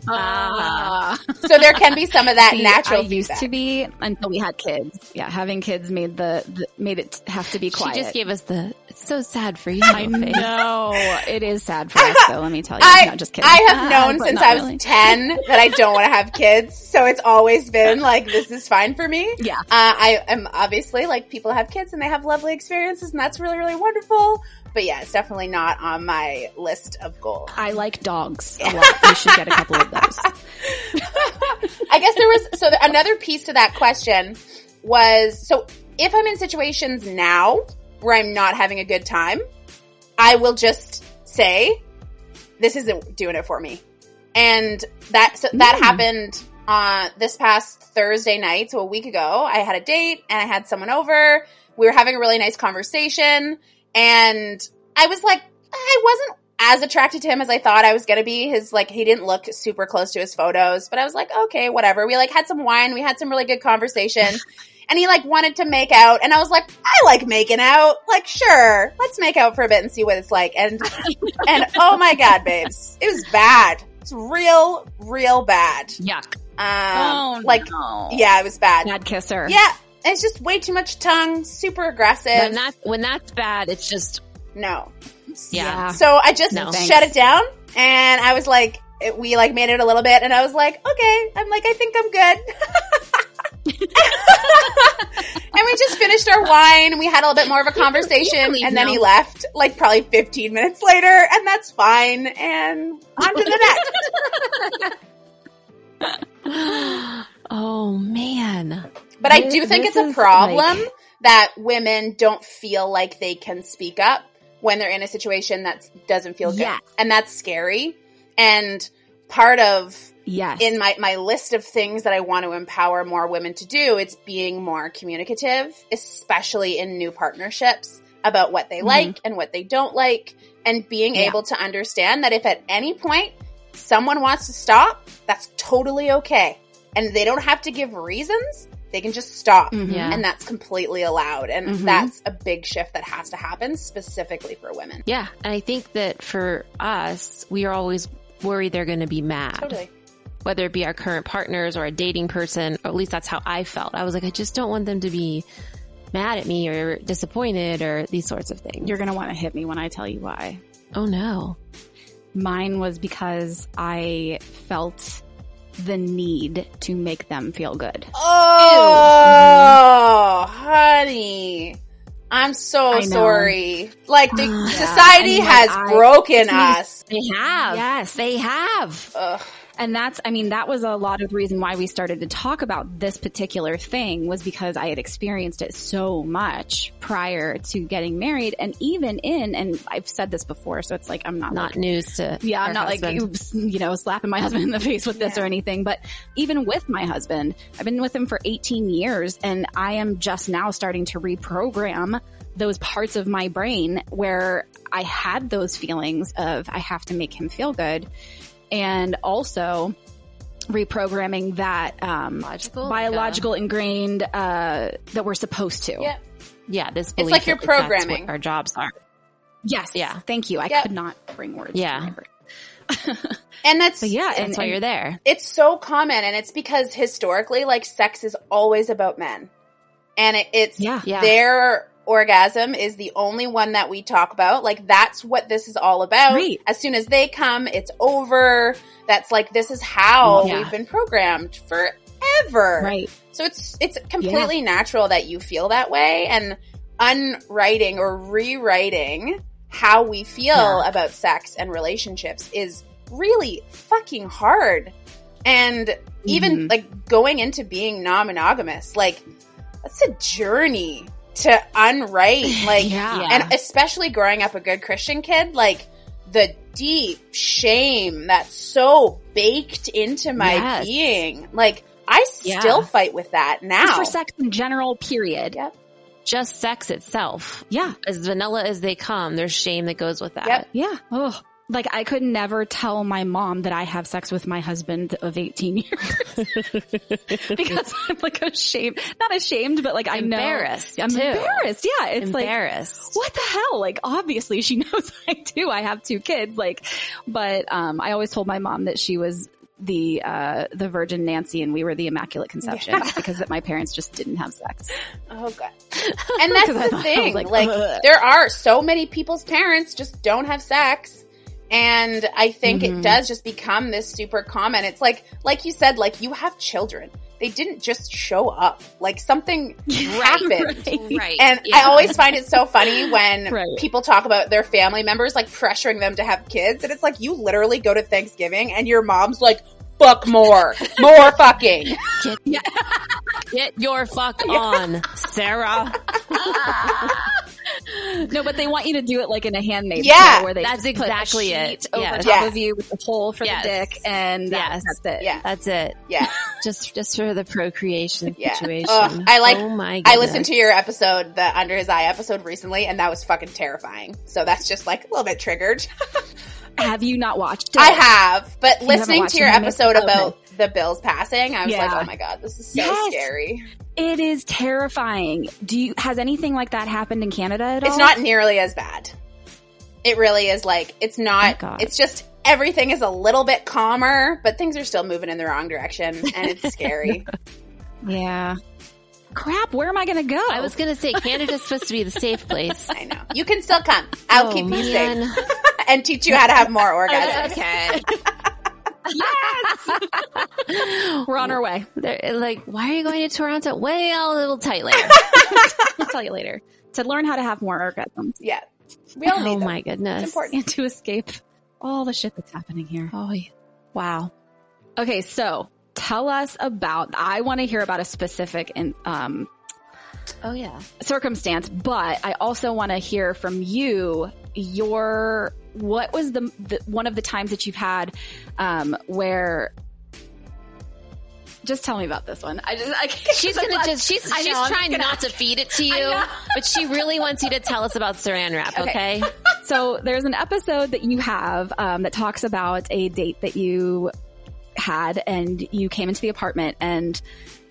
Ah. [laughs] so there can be some of that See, natural I used feedback. to be until we had kids. Yeah, having kids made the, the made it have to be quiet. She just gave us the, it's so sad for you. I face. know it is sad for us, though. Let me tell you. I, no, just kidding. I have [laughs] known since I was really. 10 that I don't want to have kids. So it's always been like, this is fine for me. Yeah. Uh, I am obviously like people have kids and they have lovely experiences and that's really, really wonderful. But yeah, it's definitely not on my list of goals. I like dogs a lot. You should get a couple of those. [laughs] I guess there was so the, another piece to that question was so if I'm in situations now where I'm not having a good time, I will just say this isn't doing it for me. And that so that Mm. happened uh this past Thursday night, so a week ago. I had a date and I had someone over. We were having a really nice conversation and I was like I wasn't as attracted to him as I thought I was going to be. His like he didn't look super close to his photos, but I was like, okay, whatever. We like had some wine, we had some really good conversation. [laughs] and he like wanted to make out and I was like, I like making out. Like, sure, let's make out for a bit and see what it's like. And [laughs] and oh my god, babes. It was bad. It's real real bad. Yuck. Um like no. yeah, it was bad. Bad kisser. Yeah, it's just way too much tongue, super aggressive. When that, when that's bad, it's just, no. yeah. So I just No. shut it down and I was like, it, we like made it a little bit and I was like, okay, I'm like, I think I'm good. [laughs] and we just finished our wine. We had a little bit more of a conversation leave and then now. he left like probably 15 minutes later and that's fine. And on to the next. [laughs] oh man. But I do think it's a problem like- that women don't feel like they can speak up when they're in a situation that doesn't feel good. Yes. And that's scary. And part of Yes. in my, my list of things that I want to empower more women to do, it's being more communicative, especially in new partnerships about what they mm-hmm. like and what they don't like and being Yeah. able to understand that if at any point someone wants to stop, that's totally okay. And they don't have to give reasons. They can just stop. Mhm. Yeah. And that's completely allowed. And Mhm. that's a big shift that has to happen specifically for women. Yeah. And I think that for us, we are always worried they're going to be mad. Totally. Whether it be our current partners or a dating person, or at least that's how I felt. I was like, I just don't want them to be mad at me or disappointed or these sorts of things. You're gonna want to hit me when I tell you why. oh no. Mine was because I felt the need to make them feel good. Oh, honey. I'm so sorry. Like the [sighs] Yeah. society And, like, has I- broken us. They have. Yes. They have. Ugh. And that's, I mean, that was a lot of the reason why we started to talk about this particular thing was because I had experienced it so much prior to getting married and even in, and I've said this before, so it's like, I'm not, Not like, news to yeah, I'm not husband. like, you know, slapping my husband in the [laughs] face with this Yeah. or anything, but even with my husband, I've been with him for 18 years and I am just now starting to reprogram those parts of my brain where I had those feelings of I have to make him feel good and also reprogramming that um Biological, biological ingrained uh that we're supposed to. Yeah. yeah, this It's like you're that's what programming. our jobs are. Yes. Yeah. Thank you. I Yep. could not bring words. Yeah. To my brain. [laughs] And that's But yeah, That's and, why and- you're there. it's so common and it's because historically like sex is always about men and it, it's Yeah. Yeah. their orgasm is the only one that we talk about like that's what this is all about Right. as soon as they come it's over that's like this is how Yeah. we've been programmed forever right. so it's it's completely natural that you feel that way and unwriting or rewriting how we feel Yeah. about sex and relationships is really fucking hard. And even Mhm. like going into being non-monogamous, like that's a journey to unwrite [laughs] like Yeah. and especially growing up a good Christian kid, like the deep shame that's so baked into my Yes. being. Like I Yeah. still fight with that Just now. for sex in general, period. Yep. Just sex itself. Yeah. Mm-hmm. As vanilla as they come, there's shame that goes with that. Yep. Yeah. Oh, like I could never tell my mom that I have sex with my husband of 18 years [laughs] because I'm like ashamed, not ashamed, but like I know Embarrassed, I'm too. embarrassed. Yeah. It's like, Embarrassed. what the hell? Like, obviously she [laughs] knows I do. I have two kids. Like, but, um, I always told my mom that she was the, uh, the Virgin Nancy and we were the Immaculate Conception because that my parents just didn't have sex. Oh god. [laughs] And that's the thing. like, Like, there are so many people's parents just don't have sex. And I think Mhm. it does just become this super common. It's like like you said, like you have children. They didn't just show up. Like something [laughs] happened. Right. Right. And yeah. I always find it so funny [laughs] when Right. people talk about their family members like pressuring them to have kids. And it's like you literally go to Thanksgiving and your mom's like, fuck more. More fucking. [laughs] Get your fuck on, Sarah. No, but they want you to do it like in a Handmaid. Yeah, where they that's put a exactly sheet it. over Yes. top Yes. of you with a hole for Yes. the dick, and that, Yes. that's it. Yeah. That's it. Yeah. [laughs] Just, just for the procreation Yeah. situation. Ugh, I like- Oh my I listened to your episode, the Under His Eye episode recently, and that was fucking terrifying. So that's just like a little bit triggered. [laughs] Have you not watched it? I have, but listening to your episode Tale? about the Bills passing, I was like, oh my god, this is so Yes. scary. It is terrifying. Do you has anything like that happened in Canada at all? It's not nearly as bad. It really is like, it's not, God. it's just everything is a little bit calmer, but things are still moving in the wrong direction, and it's scary. [laughs] Yeah. Crap. Where am I going to go? I was gonna say Canada's supposed to be the safe place. [laughs] I know. You can still come. I'll Oh, keep you man. safe [laughs] and teach you how to have more orgasms. Okay. We're on our way. They're like, why are you going to Toronto? Well, a little tight later. I'll tell you later. To learn how to have more orgasms Yeah. We all need oh them. my goodness. It's important. and to escape all the shit that's happening here. Oh, yeah. wow. Okay, so tell us about. I want to hear about a specific in, um, Oh yeah. circumstance, but I also want to hear from you your what was the, the one of the times that you've had um, where. Just tell me about this one. I just I can't, She's [laughs] gonna just she's I she's know, trying not to feed it to you, but she really wants you to tell us about saran wrap. Okay. [laughs] So there's an episode that you have um, that talks about a date that you had, and you came into the apartment, and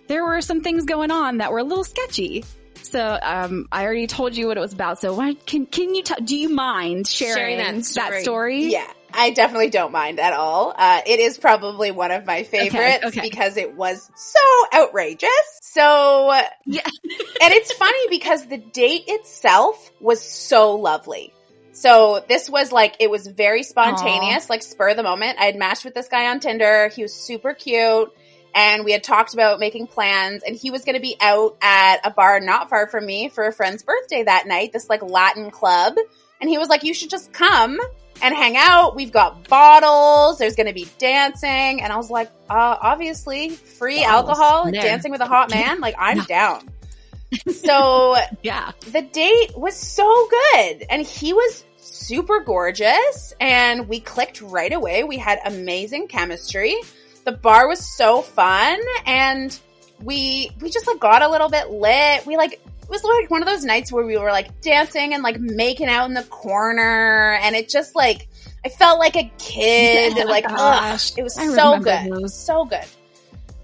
there were some things going on that were a little sketchy. So um, I already told you what it was about. So why, can can you t- do you mind sharing, Sharing that story. story? Yeah, I definitely don't mind at all. Uh, it is probably one of my favorites okay. because it was so outrageous. So, Yeah. and it's funny because the date itself was so lovely. So this was like, it was very spontaneous, like spur of the moment. I had matched with this guy on Tinder. He was super cute. And we had talked about making plans and he was going to be out at a bar not far from me for a friend's birthday that night, this like Latin club. And he was like, you should just come and hang out. We've got bottles. There's going to be dancing. And I was like, uh, obviously free Bottles. alcohol, dancing with a hot man. Like I'm [laughs] down. [laughs] So Yeah. the date was so good and he was super gorgeous and we clicked right away. We had amazing chemistry. The bar was so fun and we we just like got a little bit lit. We like it was like one of those nights where we were like dancing and like making out in the corner and it just like I felt like a kid. [laughs] Oh my like gosh. ugh, it was I so good. those. So good.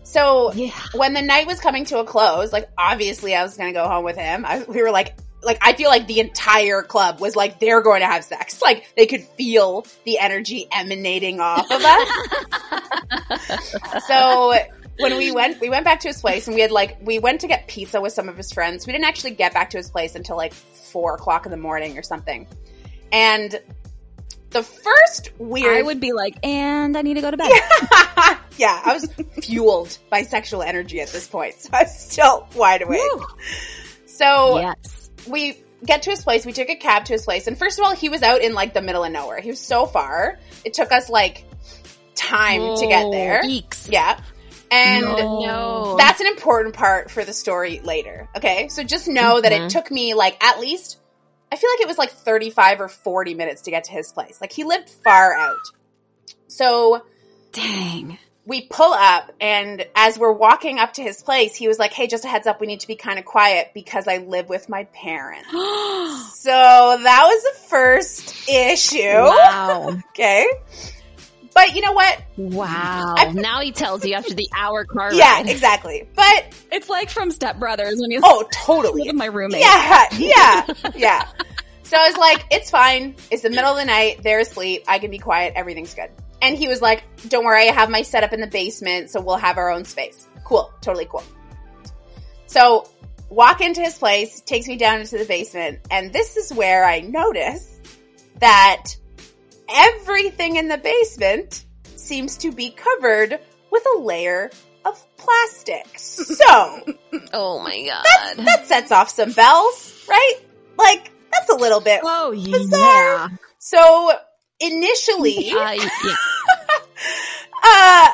So Yeah. when the night was coming to a close, like obviously I was gonna go home with him. I, we were like, like I feel like the entire club was like they're going to have sex. Like they could feel the energy emanating off of us. so when we went, we went back to his place and we had like we went to get pizza with some of his friends. We didn't actually get back to his place until like four o'clock in the morning or something. And the first weird I would be like, and I need to go to bed. [laughs] yeah, I was fueled by sexual energy at this point, so I was still wide awake. So Yes. We get to his place, we took a cab to his place, and first of all, he was out in like the middle of nowhere. He was so far. It took us like time to get there. Eeks. Yeah. And No. that's an important part for the story later. Okay. So just know that it Mhm. took me like at least, I feel like it was like 35 or 40 minutes to get to his place. Like he lived far out. So Dang. We pull up and as we're walking up to his place, he was like, Hey, just a heads up. We need to be kind of quiet because I live with my parents. [gasps] So that was the first issue. Wow. [laughs] Okay. But you know what? Wow. I- now he tells you after the hour car Yeah, ride. exactly. But It's like from Step Brothers when you oh, totally. with my roommate. Yeah, yeah, yeah. So I was like, it's fine. It's the middle of the night. They're asleep. I can be quiet. Everything's good. And he was like, don't worry. I have my setup in the basement, so we'll have our own space. Cool. Totally cool. So walk into his place, takes me down into the basement, and this is where I notice that everything in the basement seems to be covered with a layer of plastic. So [laughs] Oh my god. that sets off some bells, right? Like, that's a little bit. Oh Bizarre. So, initially, [laughs] Uh, yeah. [laughs] uh,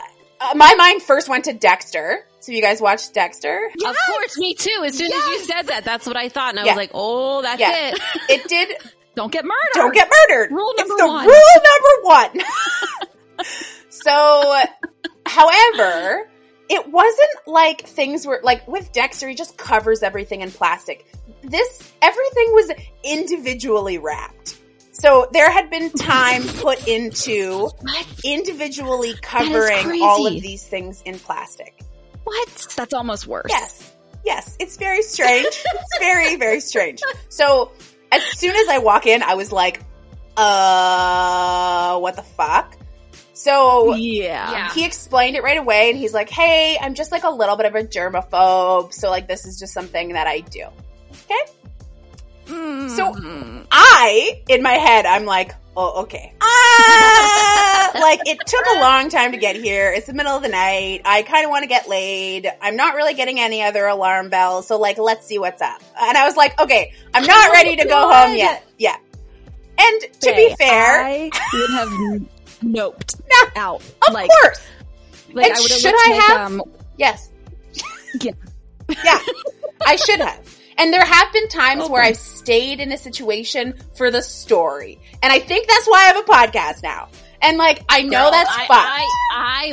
my mind first went to Dexter. So, you guys watched Dexter? Of course, me too. As soon as you said that, that's what I thought. And I Yeah. was like, oh, that's Yeah. it. [laughs] It did Don't get murdered. don't get murdered. Rule it's number the one. rule number one. so, however, it wasn't like things were like with Dexter, he just covers everything in plastic. This, everything was individually wrapped. So there had been time put into individually covering all of these things in plastic. What? That's almost worse. Yes. Yes. It's very strange. it's very, very strange. So as soon as I walk in, I was like, uh, what the fuck? So Yeah. Yeah. he explained it right away and he's like, hey, I'm just like a little bit of a germaphobe. So like this is just something that I do. Okay. So I, in my head, I'm like, oh, okay. Ah, [laughs] like it took a long time to get here. It's the middle of the night. I kind of want to get laid. I'm not really getting any other alarm bells. So like, let's see what's up. And I was like, okay, I'm not ready to go home yet. Yeah. And to be fair, I would have [laughs] noped out. of like, course, like And I would have should I like, have? um, yes. [laughs] yeah. Yeah, I should have. And there have been times Okay. where I've stayed in a situation for the story. And I think that's why I have a podcast now. And like, I know Girl, that's I, fun. I, I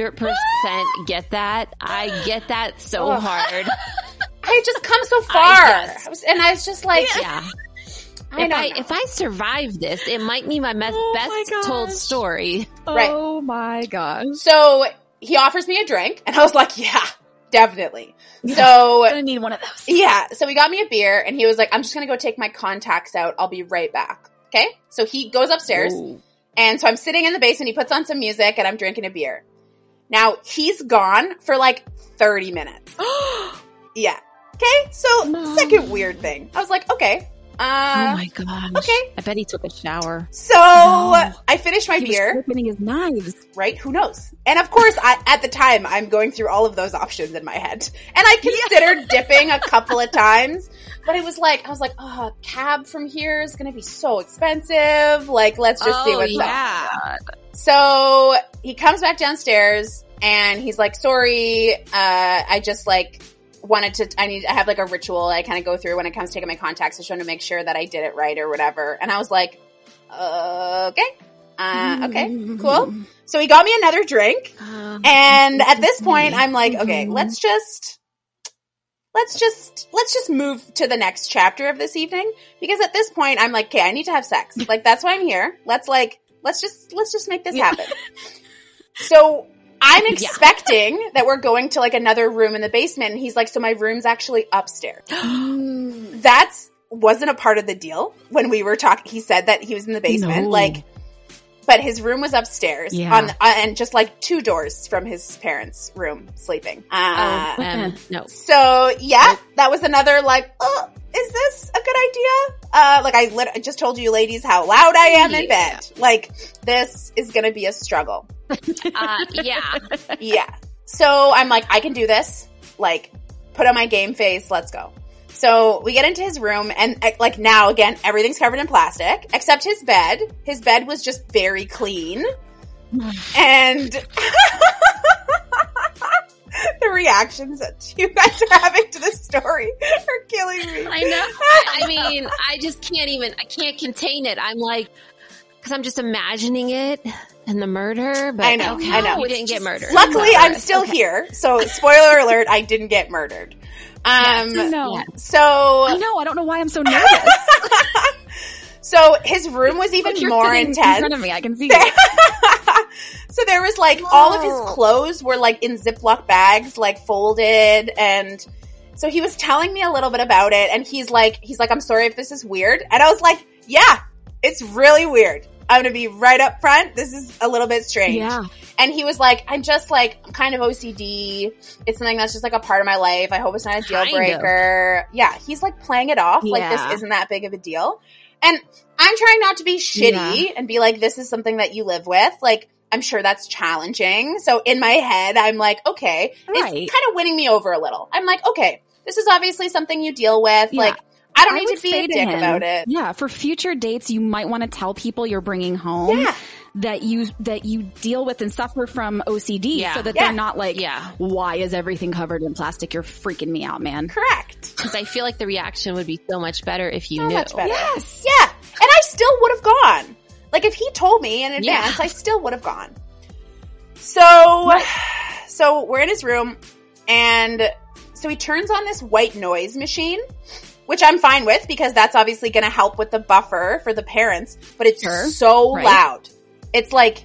100% [laughs] get that. I get that so Ugh. hard. [laughs] I just come so I far. just- I was, and I was just like, Yeah. [laughs] I if I know. if I survive this, it might be my me- Oh my best told gosh. story. Right. Oh my gosh. so he offers me a drink and I was like, yeah, definitely. [laughs] So I'm gonna need one of those. yeah, so he got me a beer and he was like, I'm just going to go take my contacts out. I'll be right back. Okay. So he goes upstairs Ooh. And so I'm sitting in the basement, he puts on some music and I'm drinking a beer. Now he's gone for like 30 minutes. [gasps] Yeah. Okay. So No. second weird thing. I was like, okay, Uh, oh my gosh. okay. I bet he took a shower. so I finished my beer, opening his knives. right? Who knows? And of course, I, at the time, I'm going through all of those options in my head. And I considered dipping a couple of [laughs] times, but it was like, I was like, oh, a cab from here is going to be so expensive. Like, let's just see Oh, what's up. So he comes back downstairs and he's like, sorry, uh, I just like wanted to, I need, I have like a ritual I kind of go through when it comes to taking my contacts. I just want to make sure that I did it right or whatever. And I was like, uh, okay. Uh, okay, cool. So he got me another drink. Um, And at this point, I'm like, okay, let's just, let's just, let's just move to the next chapter of this evening. Because at this point, I'm like, okay, I need to have sex. Like, that's why I'm here. Let's like, let's just, let's just make this happen. [laughs] So I'm Yeah. expecting that we're going to like another room in the basement. And he's like, so my room's actually upstairs. [gasps] That's wasn't a part of the deal when we were talking. He said that he was in the basement, No. like, but his room was upstairs Yeah. on, uh, and just like two doors from his parents' room sleeping. Uh, oh, um, no. so yeah, that was another like, oh, is this a good idea? Uh, like I, lit- I just told you ladies how loud I am in bed. Like this is going to be a struggle. [laughs] Uh, yeah. yeah. So I'm like, I can do this. Like, put on my game face. Let's go. So we get into his room and uh, like now again, everything's covered in plastic except his bed. His bed was just very clean. [sighs] and [laughs] the reactions that you guys are having to this story are killing me. I know. I, [laughs] I mean, I just can't even, I can't contain it. I'm like, cause I'm just imagining it and the murder, but I know, okay, I know. [laughs] we didn't get murdered. Luckily, I'm Whatever. still here. So spoiler alert, I didn't get murdered. Um, no. Yeah. so I know. I don't know why I'm so nervous. [laughs] So his room was even Like, you're more intense. in front of me. I can see [laughs] it. so there was like all of his clothes were like in Ziploc bags, like folded and so he was telling me a little bit about it and he's like he's like I'm sorry if this is weird. And I was like, "Yeah, it's really weird. I'm going to be right up front. This is a little bit strange." Yeah. And he was like, I'm just like, I'm kind of OCD. It's something that's just like a part of my life. I hope it's not a deal Kind of. breaker. Yeah, he's like playing it off like this isn't that big of a deal. And I'm trying not to be shitty Yeah. and be like, this is something that you live with. Like, I'm sure that's challenging. So in my head, I'm like, okay, Right. it's kind of winning me over a little. I'm like, okay, this is obviously something you deal with. Yeah. Like, I don't I need would to be say a to dick him, about it. Yeah, for future dates, you might want to tell people you're bringing home Yeah. that you that you deal with and suffer from OCD, Yeah. so that Yeah. they're not like, Yeah. why is everything covered in plastic? You're freaking me out, man. Correct. Cause I feel like the reaction would be so much better if you So knew. much better. Yes. Yeah. And I still would have gone. Like if he told me in Yeah. advance, I still would have gone. So, so we're in his room and so he turns on this white noise machine, which I'm fine with because that's obviously going to help with the buffer for the parents, but it's Sure. so Right. loud. It's like,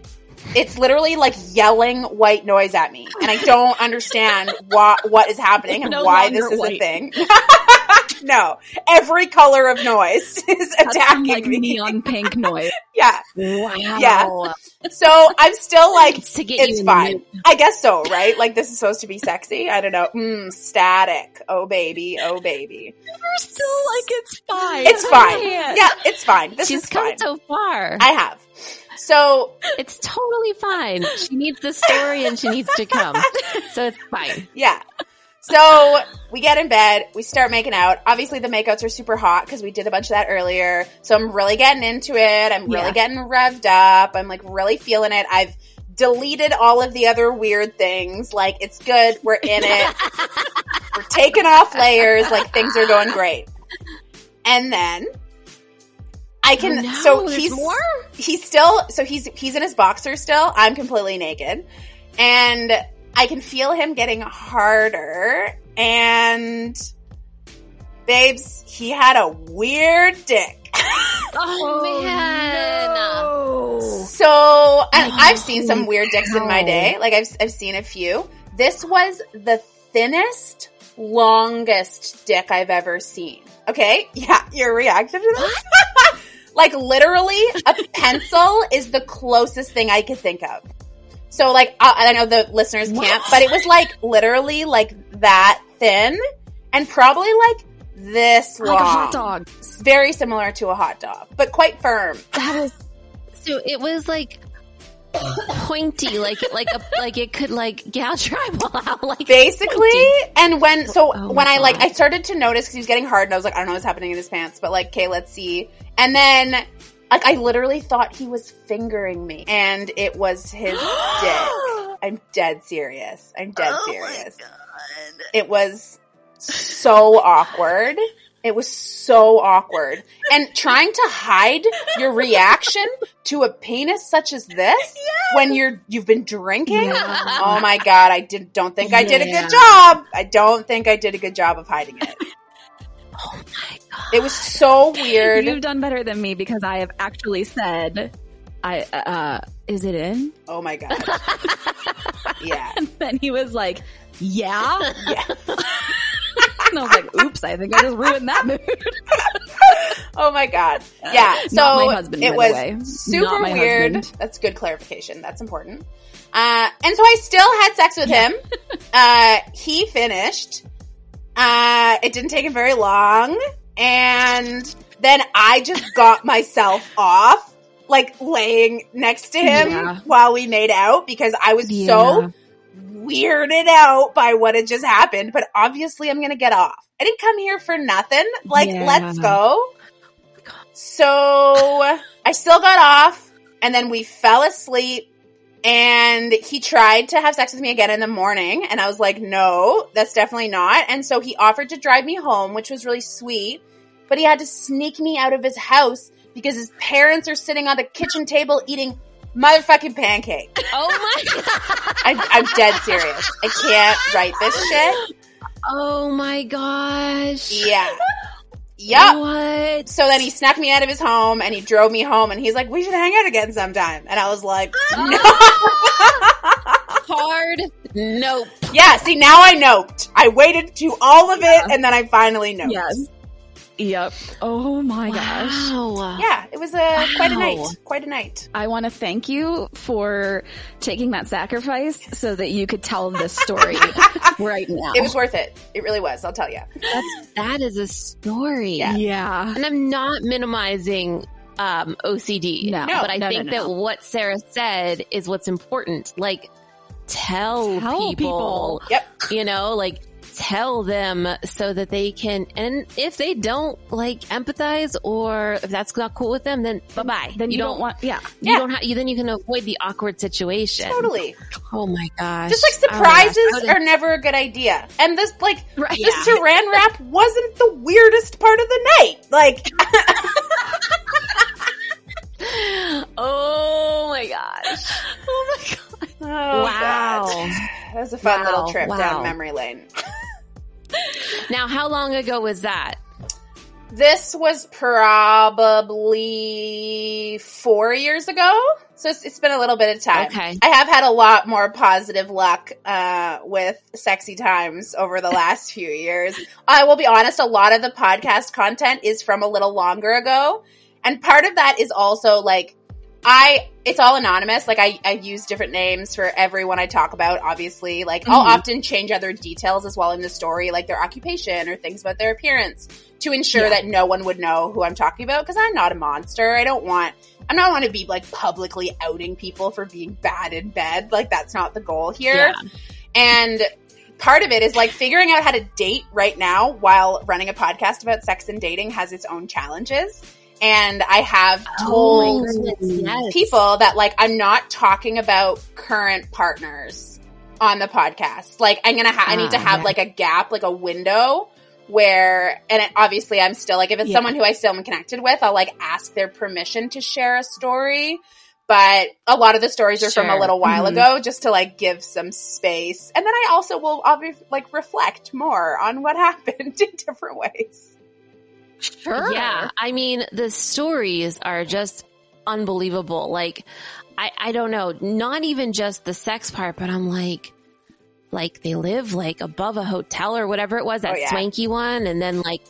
it's literally like yelling white noise at me and I don't understand what, what is happening and No why this is a thing. [laughs] no, every color of noise [laughs] is That's some, attacking like me. neon pink noise. [laughs] Yeah. Wow. Yeah. So I'm still like, It's to get it's you fine. I guess so, right? Like this is supposed to be sexy. I don't know. Mm, static. Oh baby. Oh baby. You're still like it's fine. It's fine. Yeah, it's fine. This She's is come fine. so far. I have. So it's totally fine. She needs the story and she needs to come. So it's fine. yeah. So we get in bed, we start making out. Obviously the makeouts are super hot because we did a bunch of that earlier. So I'm really getting into it. I'm really Yeah. getting revved up. I'm like really feeling it. I've deleted all of the other weird things. Like it's good. We're in it. We're taking off layers. Like things are going great. And then I can, Oh, no, so he's, more? he's still, so he's, he's in his boxer still. I'm completely naked and I can feel him getting harder and babes, he had a weird dick. [laughs] Oh, man. So, and I've seen some weird dicks in my day. Like I've, I've seen a few. This was the thinnest, longest dick I've ever seen. Okay. [laughs] Yeah. Your reaction to this? Like literally a [laughs] pencil is the closest thing I could think of. So like, I, I know the listeners can't, but it was like literally like that thin and probably like this long. Like a hot dog. Very similar to a hot dog, but quite firm. That was so. It was like pointy, like like a like it could like gouge your eyeball out, like Basically, and when, so Oh when I like, I started to notice because he was getting hard and I was like, I don't know what's happening in his pants, but like, okay, let's see. And then, like, I literally thought he was fingering me and it was his [gasps] dick. I'm dead serious. I'm dead Oh serious. It was so awkward. It was so awkward. And trying to hide your reaction to a penis such as this when you're you've been drinking. Yeah. Oh my god, I did don't think I did a good job. I don't think I did a good job of hiding it. [laughs] Oh my god! It was so weird. You've done better than me because I have actually said, "I uh, is it in?" Oh my god. [laughs] Yeah. And then he was like, "Yeah," Yeah. [laughs] and I was like, "Oops, I think I just ruined that mood." [laughs] Oh my god. Yeah. So Not my husband, it was super weird. husband. That's good clarification. That's important. Uh, and so I still had sex with him. Uh, he finished. Uh, it didn't take him very long. And then I just got [laughs] myself off, like laying next to him Yeah. while we made out because I was Yeah. so weirded out by what had just happened. But obviously I'm going to get off. I didn't come here for nothing. Like, Yeah. let's go. So I still got off and then we fell asleep and he tried to have sex with me again in the morning and I was like, no, that's definitely not. And so he offered to drive me home, which was really sweet, but he had to sneak me out of his house because his parents are sitting on the kitchen table eating motherfucking pancake. Oh my [laughs] god! I'm, I'm dead serious. I can't write this shit. Oh my gosh! Yeah. Yep. What? So then he snuck me out of his home and he drove me home and he's like, we should hang out again sometime. And I was like, [laughs] no. Hard? Nope. yeah, see, now I noped. I waited to all of it and then I finally noped. Yes. Yep. Oh my gosh. Wow. Yeah, it was a quite a night. Quite a night. I want to thank you for taking that sacrifice so that you could tell this story [laughs] right now. It was worth it. It really was, I'll tell you. That's that is a story. Yeah. yeah. And I'm not minimizing um, OCD. No. but I No, no, think no, that no. what Sarah said is what's important. Like, tell, Tell people, people. Yep. you know, like tell them so that they can. And if they don't like empathize or if that's not cool with them, then bye bye. Then you, don't, want, yeah. You Yeah. don't have. You then you can avoid the awkward situation. Totally. Oh my gosh! Just like Oh surprises would've- are never a good idea. And this, like, Right. this saran wrap wasn't the weirdest part of the night. Like, [laughs] Oh my gosh! [laughs] Oh my god. oh, wow. God. That was a fun Wow. little trip Wow. down memory lane. [laughs] Now, how long ago was that? This was probably four years ago. So it's, it's been a little bit of time. Okay. I have had a lot more positive luck uh, with sexy times over the last few years. I will be honest, a lot of the podcast content is from a little longer ago. And part of that is also like, I, it's all anonymous. Like I, I use different names for everyone I talk about, obviously. Like I'll Mhm. often change other details as well in the story, like their occupation or things about their appearance to ensure Yeah. that no one would know who I'm talking about because I'm not a monster. I don't want, I don't want to be like publicly outing people for being bad in bed. Like that's not the goal here. Yeah. And part of it is like figuring out how to date right now while running a podcast about sex and dating has its own challenges. And I have told Oh goodness, yes. people that like I'm not talking about current partners on the podcast. Like I'm gonna ha- I need to Ah, have yeah. like a gap, like a window where, and it, obviously I'm still like if it's Yeah. someone who I still am connected with, I'll like ask their permission to share a story. But a lot of the stories are from a little while Mhm. ago, just to like give some space. And then I also will obviously like reflect more on what [laughs] happened in different ways. Sure. Yeah. I mean, the stories are just unbelievable. Like, I, I don't know, not even just the sex part, but I'm like, like they live like above a hotel or whatever it was, that Oh, yeah. swanky one. And then like,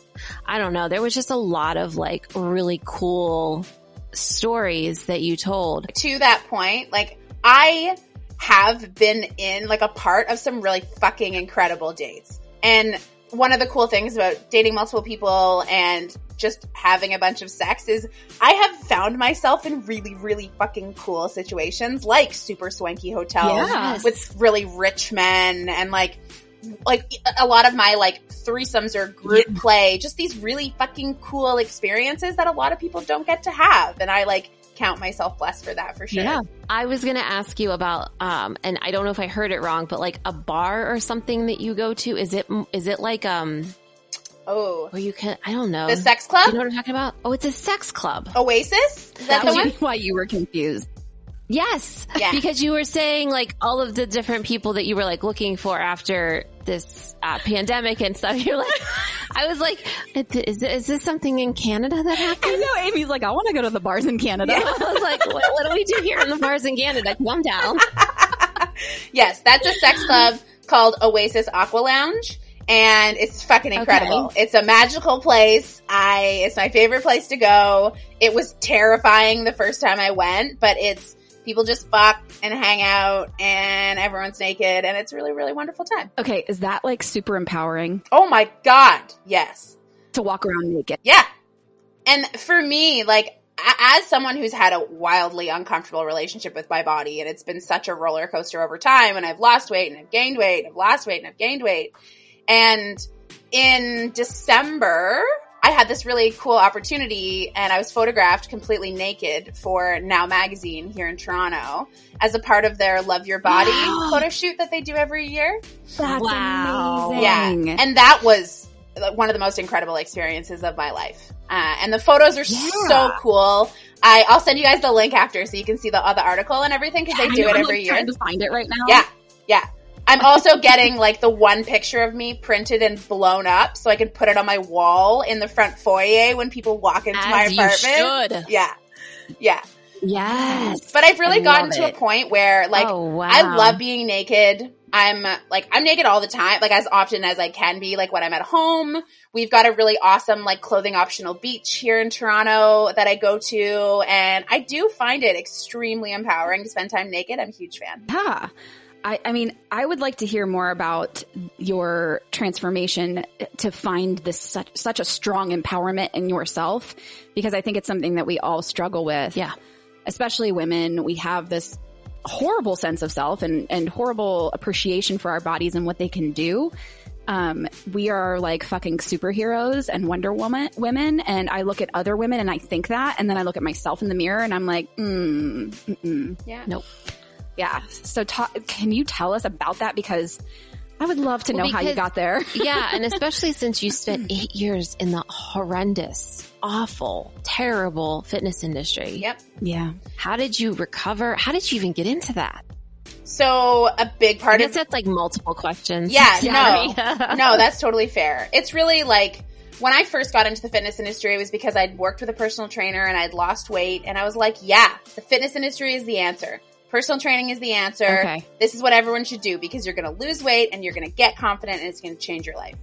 I don't know, there was just a lot of like really cool stories that you told. to that point, like I have been in like a part of some really fucking incredible dates. And one of the cool things about dating multiple people and just having a bunch of sex is I have found myself in really, really fucking cool situations, like super swanky hotels Yes. with really rich men and like, like a lot of my like threesomes or group play, just these really fucking cool experiences that a lot of people don't get to have. And I like count myself blessed for that for sure. Yeah. I was going to ask you about, um, and I don't know if I heard it wrong, but like a bar or something that you go to. Is it, is it like, um, Oh, where you can, I don't know. the sex club. you know what I'm talking about? Oh, it's a sex club. Oasis? Is that the That's one? [laughs] why you were confused. Yes. Yeah. Because you were saying like all of the different people that you were like looking for after this uh, pandemic and stuff. [laughs] You're like, [laughs] I was like, is, is this something in Canada that happened? I know Amy's like, I want to go to the bars in Canada. I was like, what, what do we do here in the bars in Canada? Come down. [laughs] Yes, that's a sex club called Oasis Aqua Lounge. And it's fucking incredible. It's a magical place. I, it's my favorite place to go. It was terrifying the first time I went, but it's, people just fuck and hang out and everyone's naked and it's a really, really wonderful time. Okay, is that like super empowering Oh my God. Yes. to walk around naked? Yeah. And for me, like, as someone who's had a wildly uncomfortable relationship with my body, and it's been such a roller coaster over time, and I've lost weight and I've gained weight, and I've lost weight and I've gained weight. And in December, I had this really cool opportunity and I was photographed completely naked for Now Magazine here in Toronto as a part of their Love Your Body Wow. [gasps] photo shoot that they do every year. That's Wow. amazing. Yeah. And that was one of the most incredible experiences of my life. Uh, and the photos are Yeah. so cool. I, I'll send you guys the link after so you can see the other article and everything because they I do know, it I'm, every like, year. Trying to find it right now. Yeah. Yeah. I'm also getting like the one picture of me printed and blown up so I can put it on my wall in the front foyer when people walk into my As you apartment. should. Yeah. Yeah. Yes. But I've really I gotten to it. a point where like oh, wow. I love being naked. I'm like I'm naked all the time, like as often as I can be. Like when I'm at home, we've got a really awesome like clothing optional beach here in Toronto that I go to, and I do find it extremely empowering to spend time naked. I'm a huge fan. Yeah. I, I mean, I would like to hear more about your transformation to find this such, such a strong empowerment in yourself because I think it's something that we all struggle with. Yeah. Especially women. We have this horrible sense of self and, and horrible appreciation for our bodies and what they can do. Um, we are like fucking superheroes and Wonder Woman women. And I look at other women and I think that, and then I look at myself in the mirror and I'm like, mm, mm-mm. Yeah. Nope. Yeah. So ta- can you tell us about that? Because I would love to know Well, how you got there. [laughs] yeah, and [laughs] especially since you spent eight years in the horrendous, awful, terrible fitness industry. Yep. Yeah. How did you recover? How did you even get into that? So a big I part guess of that's like multiple questions. Yeah, [laughs] Sorry. no, that's totally fair. It's really like when I first got into the fitness industry, it was because I'd worked with a personal trainer and I'd lost weight, and I was like, yeah, the fitness industry is the answer. Personal training is the answer. Okay. This is what everyone should do because you're going to lose weight and you're going to get confident and it's going to change your life.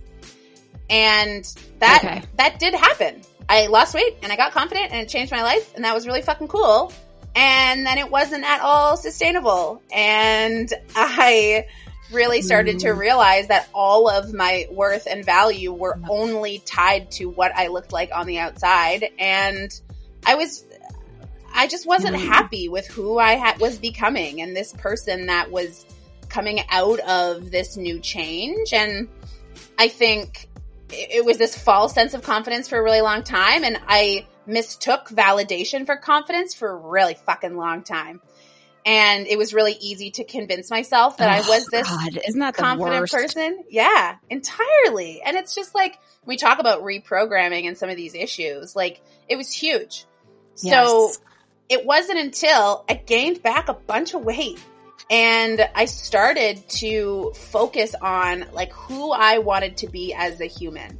And that Okay. that did happen. I lost weight and I got confident and it changed my life and that was really fucking cool. And then it wasn't at all sustainable. And I really started to mm. realize that all of my worth and value were mm. only tied to what I looked like on the outside. And I was, I just wasn't mm-hmm. happy with who I ha- was becoming and this person that was coming out of this new change. And I think it, it was this false sense of confidence for a really long time. And I mistook validation for confidence for a really fucking long time. And it was really easy to convince myself that I Oh, was this God, isn't that confident person. Yeah, entirely. And it's just like we talk about reprogramming and some of these issues. Like it was huge. So Yes. It wasn't until I gained back a bunch of weight and I started to focus on like who I wanted to be as a human.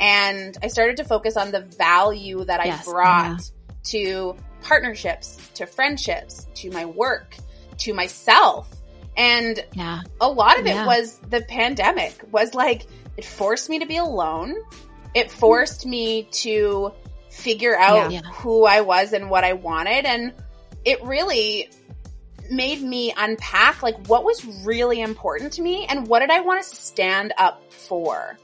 And I started to focus on the value that I Yes, uh-huh. brought to partnerships, to friendships, to my work, to myself. And Yeah. a lot of it Yeah. was the pandemic was like it forced me to be alone it forced me to figure out Yeah. who i was and what i wanted and it really made me unpack like what was really important to me and what did i want to stand up for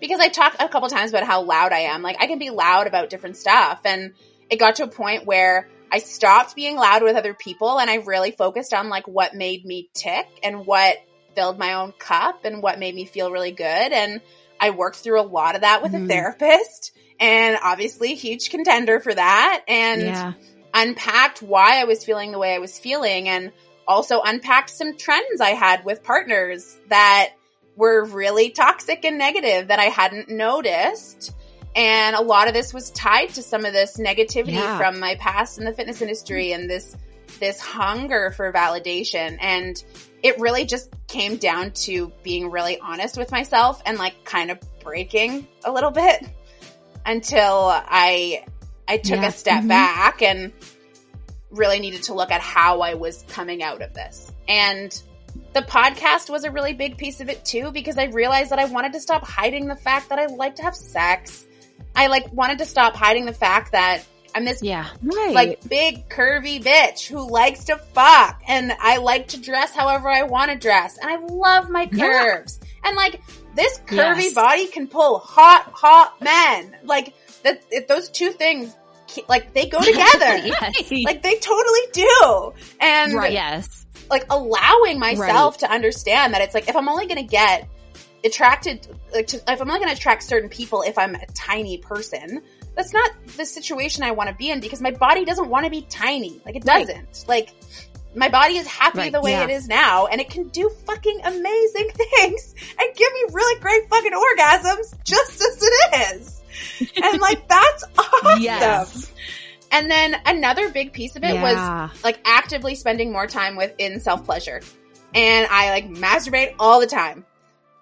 because I talked a couple times about how loud I am. Like I can be loud about different stuff. And it got to a point where I stopped being loud with other people and I really focused on like what made me tick and what filled my own cup and what made me feel really good. And I worked through a lot of that with Mhm. a therapist and obviously huge contender for that. And yeah. unpacked why I was feeling the way I was feeling and also unpacked some trends I had with partners that were really toxic and negative that I hadn't noticed. And a lot of this was tied to some of this negativity Yeah. from my past in the fitness industry and this this hunger for validation and it really just came down to being really honest with myself and like kind of breaking a little bit until I I took Yeah. a step Mhm. back and really needed to look at how I was coming out of this. And the podcast was a really big piece of it too because I realized that I wanted to stop hiding the fact that I like to have sex. I like wanted to stop hiding the fact that I'm this Yeah. Right. like big curvy bitch who likes to fuck and I like to dress however I want to dress and I love my Yeah. curves. And like this curvy Yes. body can pull hot, hot men. Like that, it- those two things, like they go [laughs] together. yes. [laughs] Like they totally do. And Right. Yes. like allowing myself to understand that it's like if I'm only going to get attracted, like to, if I'm only going to attract certain people if I'm a tiny person, that's not the situation I want to be in because my body doesn't want to be tiny. Like it doesn't. Like my body is happy Right, the way yeah. it is now and it can do fucking amazing [laughs] things and give me really great fucking orgasms just as it is. And like [laughs] that's awesome. Yes. And then another big piece of it was like actively spending more time with in self pleasure. And I like masturbate all the time.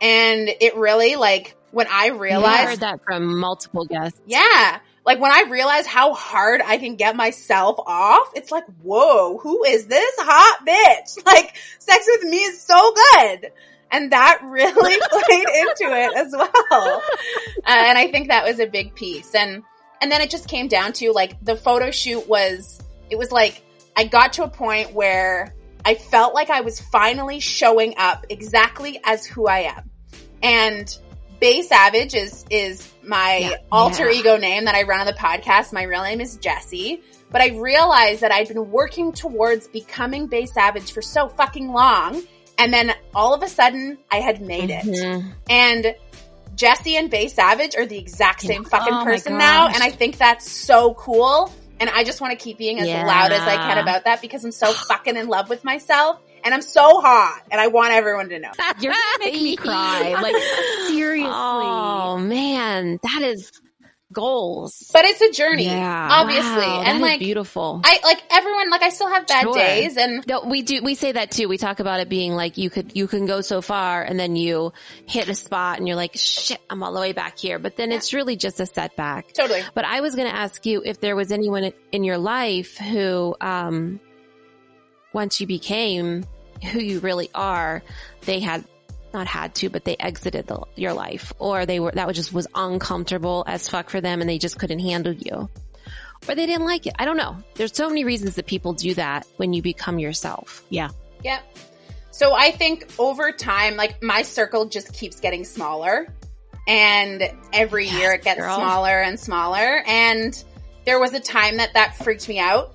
And it really like when I I realized, heard that from multiple guests. yeah, like when I realize how hard I can get myself off, it's like, whoa, who is this hot bitch? [laughs] Like sex with me is so good. And that [laughs] really played into it as well. Uh, and I think that was a big piece. And, and then it just came down to like the photo shoot was, it was like, I got to a point where I felt like I was finally showing up exactly as who I am. And Bay Savage is, is my Yeah. alter Yeah. ego name that I run on the podcast. My real name is Jesse. But I realized that I'd been working towards becoming Bay Savage for so fucking long. And then all of a sudden I had made it. Mhm. And Jesse and Bay Savage are the exact same fucking Oh person now. And I think that's so cool. And I just want to keep being as Yeah. loud as I can about that because I'm so fucking in love with myself. And I'm so hot. And I want everyone to know. [laughs] You're gonna make me cry. Like seriously. Oh man, that is goals. But it's a journey. Yeah. Obviously. Wow, and like, beautiful. I, like everyone, like I still have bad Sure. days and No, we do. We say that too. We talk about it being like you could, you can go so far, and then you hit a spot, and you're like, "Shit, I'm all the way back here." But then it's really just a setback. totally. But I was going to ask you if there was anyone in your life who, um, once you became who you really are, they had not had to, but they exited the, your life, or they were that was just was uncomfortable as fuck for them, and they just couldn't handle you, or they didn't like it. I don't know. There's so many reasons that people do that when you become yourself. Yeah. Yep. So I think over time, like my circle just keeps getting smaller and every year it gets girl. smaller and smaller. And there was a time that that freaked me out.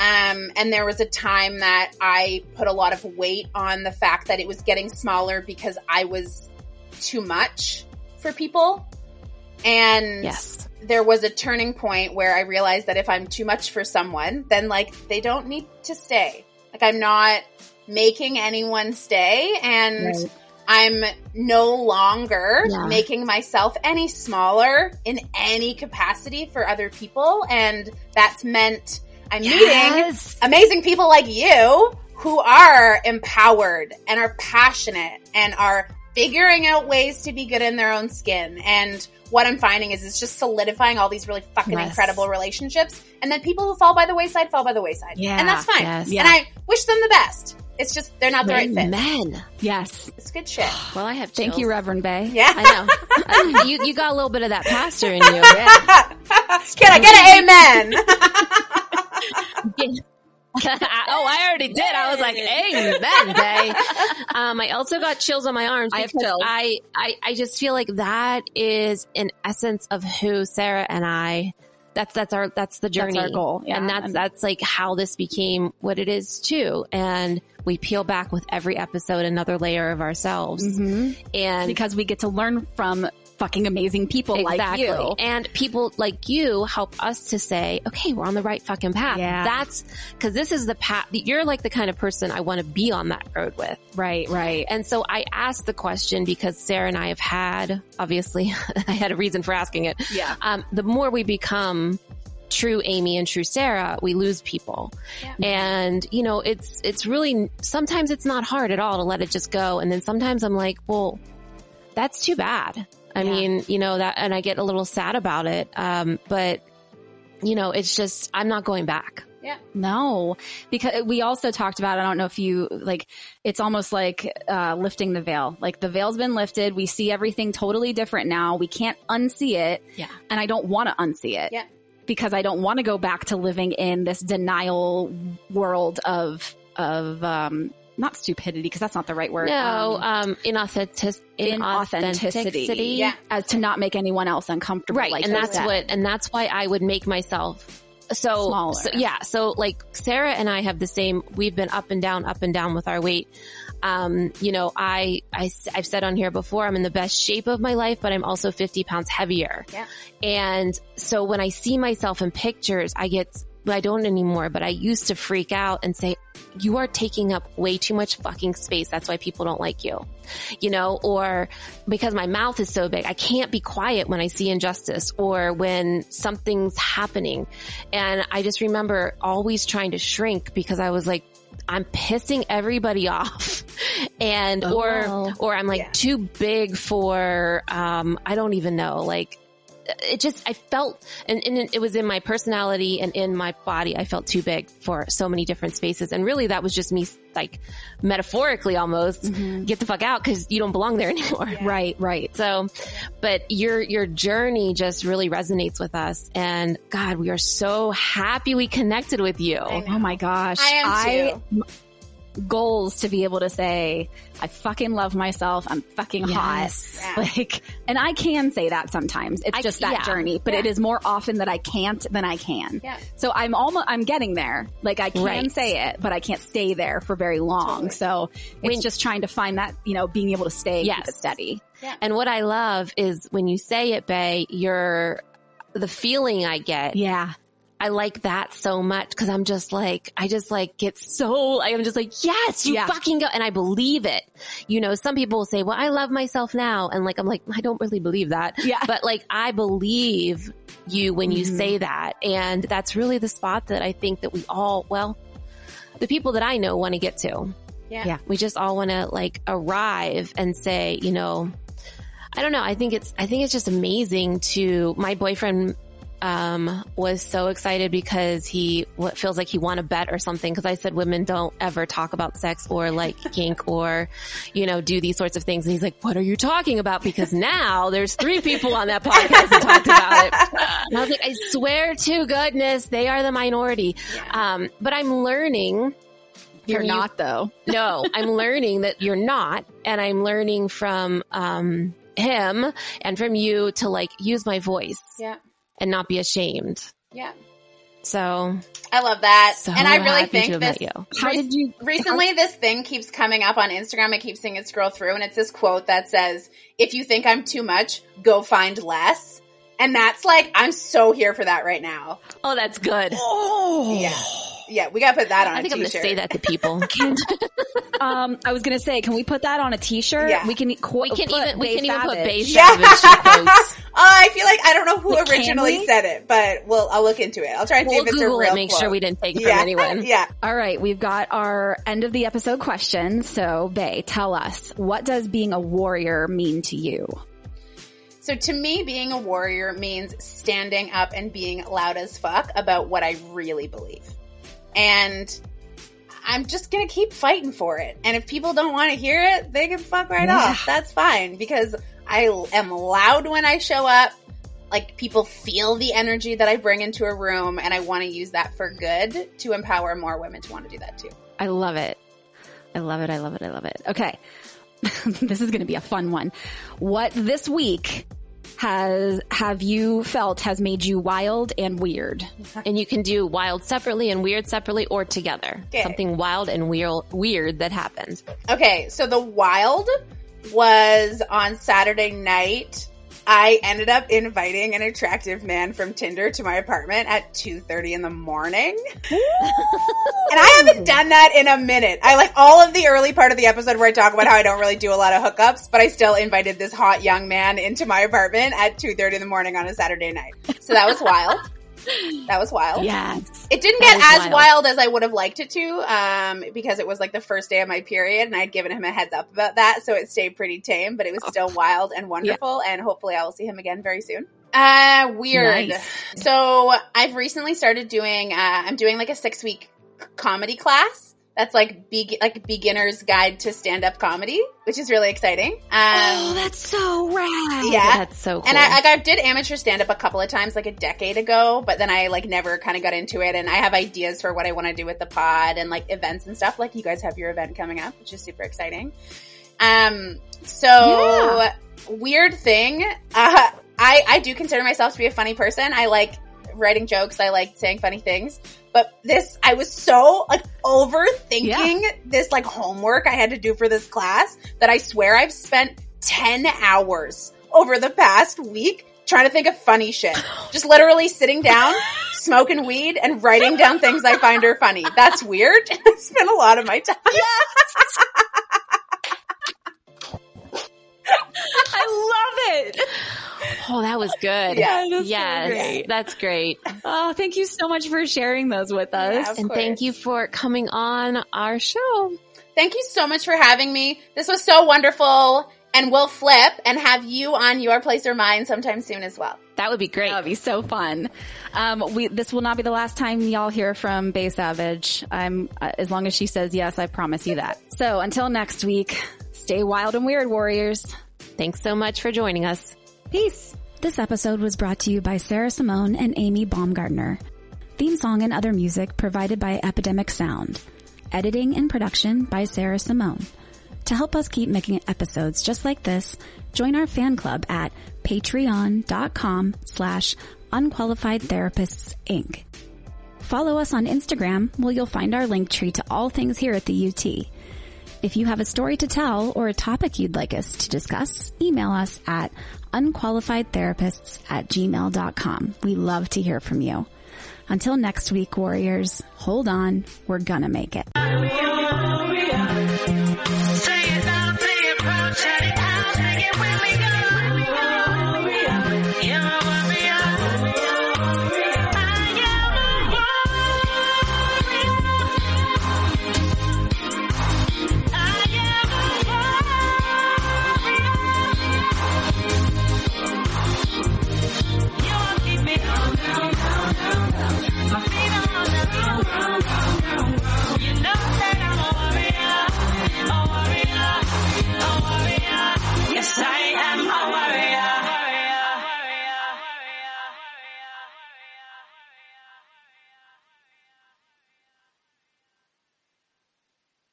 Um, and there was a time that I put a lot of weight on the fact that it was getting smaller because I was too much for people. And Yes. there was a turning point where I realized that if I'm too much for someone, then like they don't need to stay. Like I'm not making anyone stay and Right. I'm no longer Yeah. making myself any smaller in any capacity for other people. And that's meant I'm meeting amazing people like you who are empowered and are passionate and are figuring out ways to be good in their own skin. And what I'm finding is it's just solidifying all these really fucking Yes. incredible relationships. And then people who fall by the wayside fall by the wayside. Yeah. And that's fine. Yes. Yeah. And I wish them the best. It's just they're not the right fit. Amen. Yes. It's good shit. [sighs] Well, I have. Thank you. Reverend Bay. Yeah. I know. You you got a little bit of that pastor in you. [laughs] Yeah. Can I get an amen? [laughs] [laughs] oh, I already did. I was like, amen, Bay. [laughs] Um, I also got chills on my arms I have chills. I, I, I just feel like that is an essence of who Sarah and I, that's, that's our, that's the journey. our goal, yeah. And that's, that's like how this became what it is too. And we peel back with every episode another layer of ourselves. And because we get to learn from fucking amazing people like you. And people like you help us to say, okay, we're on the right fucking path. Yeah. That's because this is the path. You're like the kind of person I want to be on that road with. Right, right. And so I asked the question because Sarah and I have had, obviously, [laughs] I had a reason for asking it. Yeah. Um, the more we become true Amy and true Sarah, we lose people. Yeah. And, you know, it's, it's really, sometimes it's not hard at all to let it just go. And then sometimes I'm like, well, that's too bad. I Yeah. mean, you know, that, and I get a little sad about it. Um, but, you know, it's just, I'm not going back. Yeah. No, because we also talked about, I don't know if you like, it's almost like, uh, lifting the veil. Like the veil's been lifted. We see everything totally different now. We can't unsee it. Yeah. And I don't want to unsee it. Yeah. Because I don't want to go back to living in this denial world of, of, um, not stupidity because that's not the right word. No, Um, um, inauthentic, inauthenticity. Yeah. As to not make anyone else uncomfortable. right like and that's said. what and that's why i would make myself so, so yeah so like sarah and i have the same we've been up and down up and down with our weight um you know i i i've said on here before i'm in the best shape of my life but i'm also 50 pounds heavier Yeah. and so when i see myself in pictures i get I don't anymore, but I used to freak out and say, you are taking up way too much fucking space. That's why people don't like you. You know, or because my mouth is so big, I can't be quiet when I see injustice or when something's happening. And I just remember always trying to shrink because I was like, I'm pissing everybody [laughs] off. And, Oh, or, wow. or I'm like Yeah. too big for, um, I don't even know, like, it just, I felt, and, and it was in my personality and in my body, I felt too big for so many different spaces. And really that was just me, like, metaphorically almost, mm-hmm. get the fuck out because you don't belong there [laughs] anymore. Right, right. So, but your, your journey just really resonates with us. And God, we are so happy we connected with you. Oh my gosh. I am too. m- goals to be able to say, I fucking love myself. I'm fucking Yes. hot. Yeah. [laughs] Like, and I can say that sometimes. It's I- just that yeah. journey, but it Yeah. is more often that I can't than I can. Yeah. So I'm almost, I'm getting there. Like I can Right. say it, but I can't stay there for very long. Totally. So it's When- just trying to find that, you know, being able to stay, keep Yes. it steady. And what I love is when you say it, Bay, you're, the feeling I get Yeah. I like that so much because I'm just like, I just like get so, I'm just like, yes, you Yeah. fucking go. And I believe it. You know, some people will say, well, I love myself now. And like, I'm like, I don't really believe that. Yeah. But like, I believe you when you Mhm. say that. And that's really the spot that I think that we all, well, the people that I know want to get to. Yeah. Yeah. We just all want to like arrive and say, you know, I don't know. I think it's, I think it's just amazing to my boyfriend, um, was so excited because he what feels like he won a bet or something. Cause I said women don't ever talk about sex or like [laughs] kink or, you know, do these sorts of things. And he's like, what are you talking about? Because now there's three people on that podcast that talked about it. And I was like, I swear to goodness, they are the minority. Um, but I'm learning You're you- not though. [laughs] no, I'm learning that you're not, and I'm learning from um him and from you to like use my voice Yeah. And not be ashamed. Yeah. So, I love that. so and I really think have this you. How did you, recently this thing keeps coming up on Instagram. I keep seeing it scroll through and it's this quote that says, if you think I'm too much, go find less. And that's like, I'm so here for that right now. Oh, that's good. oh, Yeah. Yeah. We gotta put that on I think I'm gonna say that to people. [laughs] [laughs] Um, I was gonna say, can we put that on a T-shirt? Yeah. We can. Qu- we can even we can even put Savage. base Yeah. savage [laughs] in. Oh, I feel like I don't know who But originally said it, but we'll I'll look into it. I'll try and see We'll if it's Google a real it, make quote. sure we didn't take it yeah. from anyone. yeah. All right, we've got our end of the episode question. So, Bay, tell us what does being a warrior mean to you? So to me, being a warrior means standing up and being loud as fuck about what I really believe. And I'm just gonna keep fighting for it. And if people don't want to hear it, they can fuck right Yeah. off. That's fine because I am loud when I show up. like people feel the energy that I bring into a room and I want to use that for good to empower more women to want to do that too. I love it. I love it. I love it. I love it. Okay. [laughs] this is going to be a fun one. What this week has have you felt has made you wild and weird? [laughs] And you can do wild separately and weird separately or together. Okay. Something wild and weird, weird that happened. Okay, so the wild was on Saturday night. I ended up inviting an attractive man from Tinder to my apartment at 2:30 in the morning. and I haven't done that in a minute. I like all of the early part of the episode where I talk about how I don't really do a lot of hookups, but I still invited this hot young man into my apartment at 2:30 in the morning on a Saturday night. So that was wild. That was wild. Yes. It didn't get as wild. wild. as I would have liked it to, um, because it was like the first day of my period and I'd given him a heads up about that. So it stayed pretty tame, but it was still wild and wonderful. And hopefully I will see him again very soon. Uh, weird. Nice. So I've recently started doing, uh, I'm doing like a six week comedy class. That's like be- like beginner's guide to stand up comedy, which is really exciting. Um, oh, that's so rad. yeah. That's so cool. and I, like I did amateur stand up a couple of times, like a decade ago, but then I like never kind of got into it. And I have ideas for what I want to do with the pod and like events and stuff. Like you guys have your event coming up, which is super exciting. Um, so Yeah. weird thing. Uh, I I do consider myself to be a funny person. I like writing jokes. I like saying funny things. But this, I was so like overthinking this like homework I had to do for this class that I swear I've spent 10 hours over the past week trying to think of funny shit. [gasps] Just literally sitting down, smoking weed and writing down things I find are funny. That's weird. [laughs] I spent a lot of my time. [laughs] I love it. oh, that was good. Yeah, that's so yes, great. that's great. Oh, thank you so much for sharing those with us. Yeah, of and thank you for coming on our show. Thank you so much for having me. This was so wonderful. And we'll flip and have you on your place or mine sometime soon as well. That would be great. That would be so fun. Um, we this will not be the last time y'all hear from Bay Savage. I'm uh, as long as she says yes, I promise you that. So until next week, stay wild and weird, warriors. Thanks so much for joining us. Peace. This episode was brought to you by Sarah Simone and Amy Baumgartner. Theme song and other music provided by Epidemic Sound. Editing and production by Sarah Simone. To help us keep making episodes just like this, join our fan club at patreon.com slash unqualified therapists. Follow us on Instagram where you'll find our link tree to all things here at the UT. If you have a story to tell or a topic you'd like us to discuss, email us at unqualifiedtherapists at gmail.com. We love to hear from you. Until next week, warriors, hold on. We're gonna make it.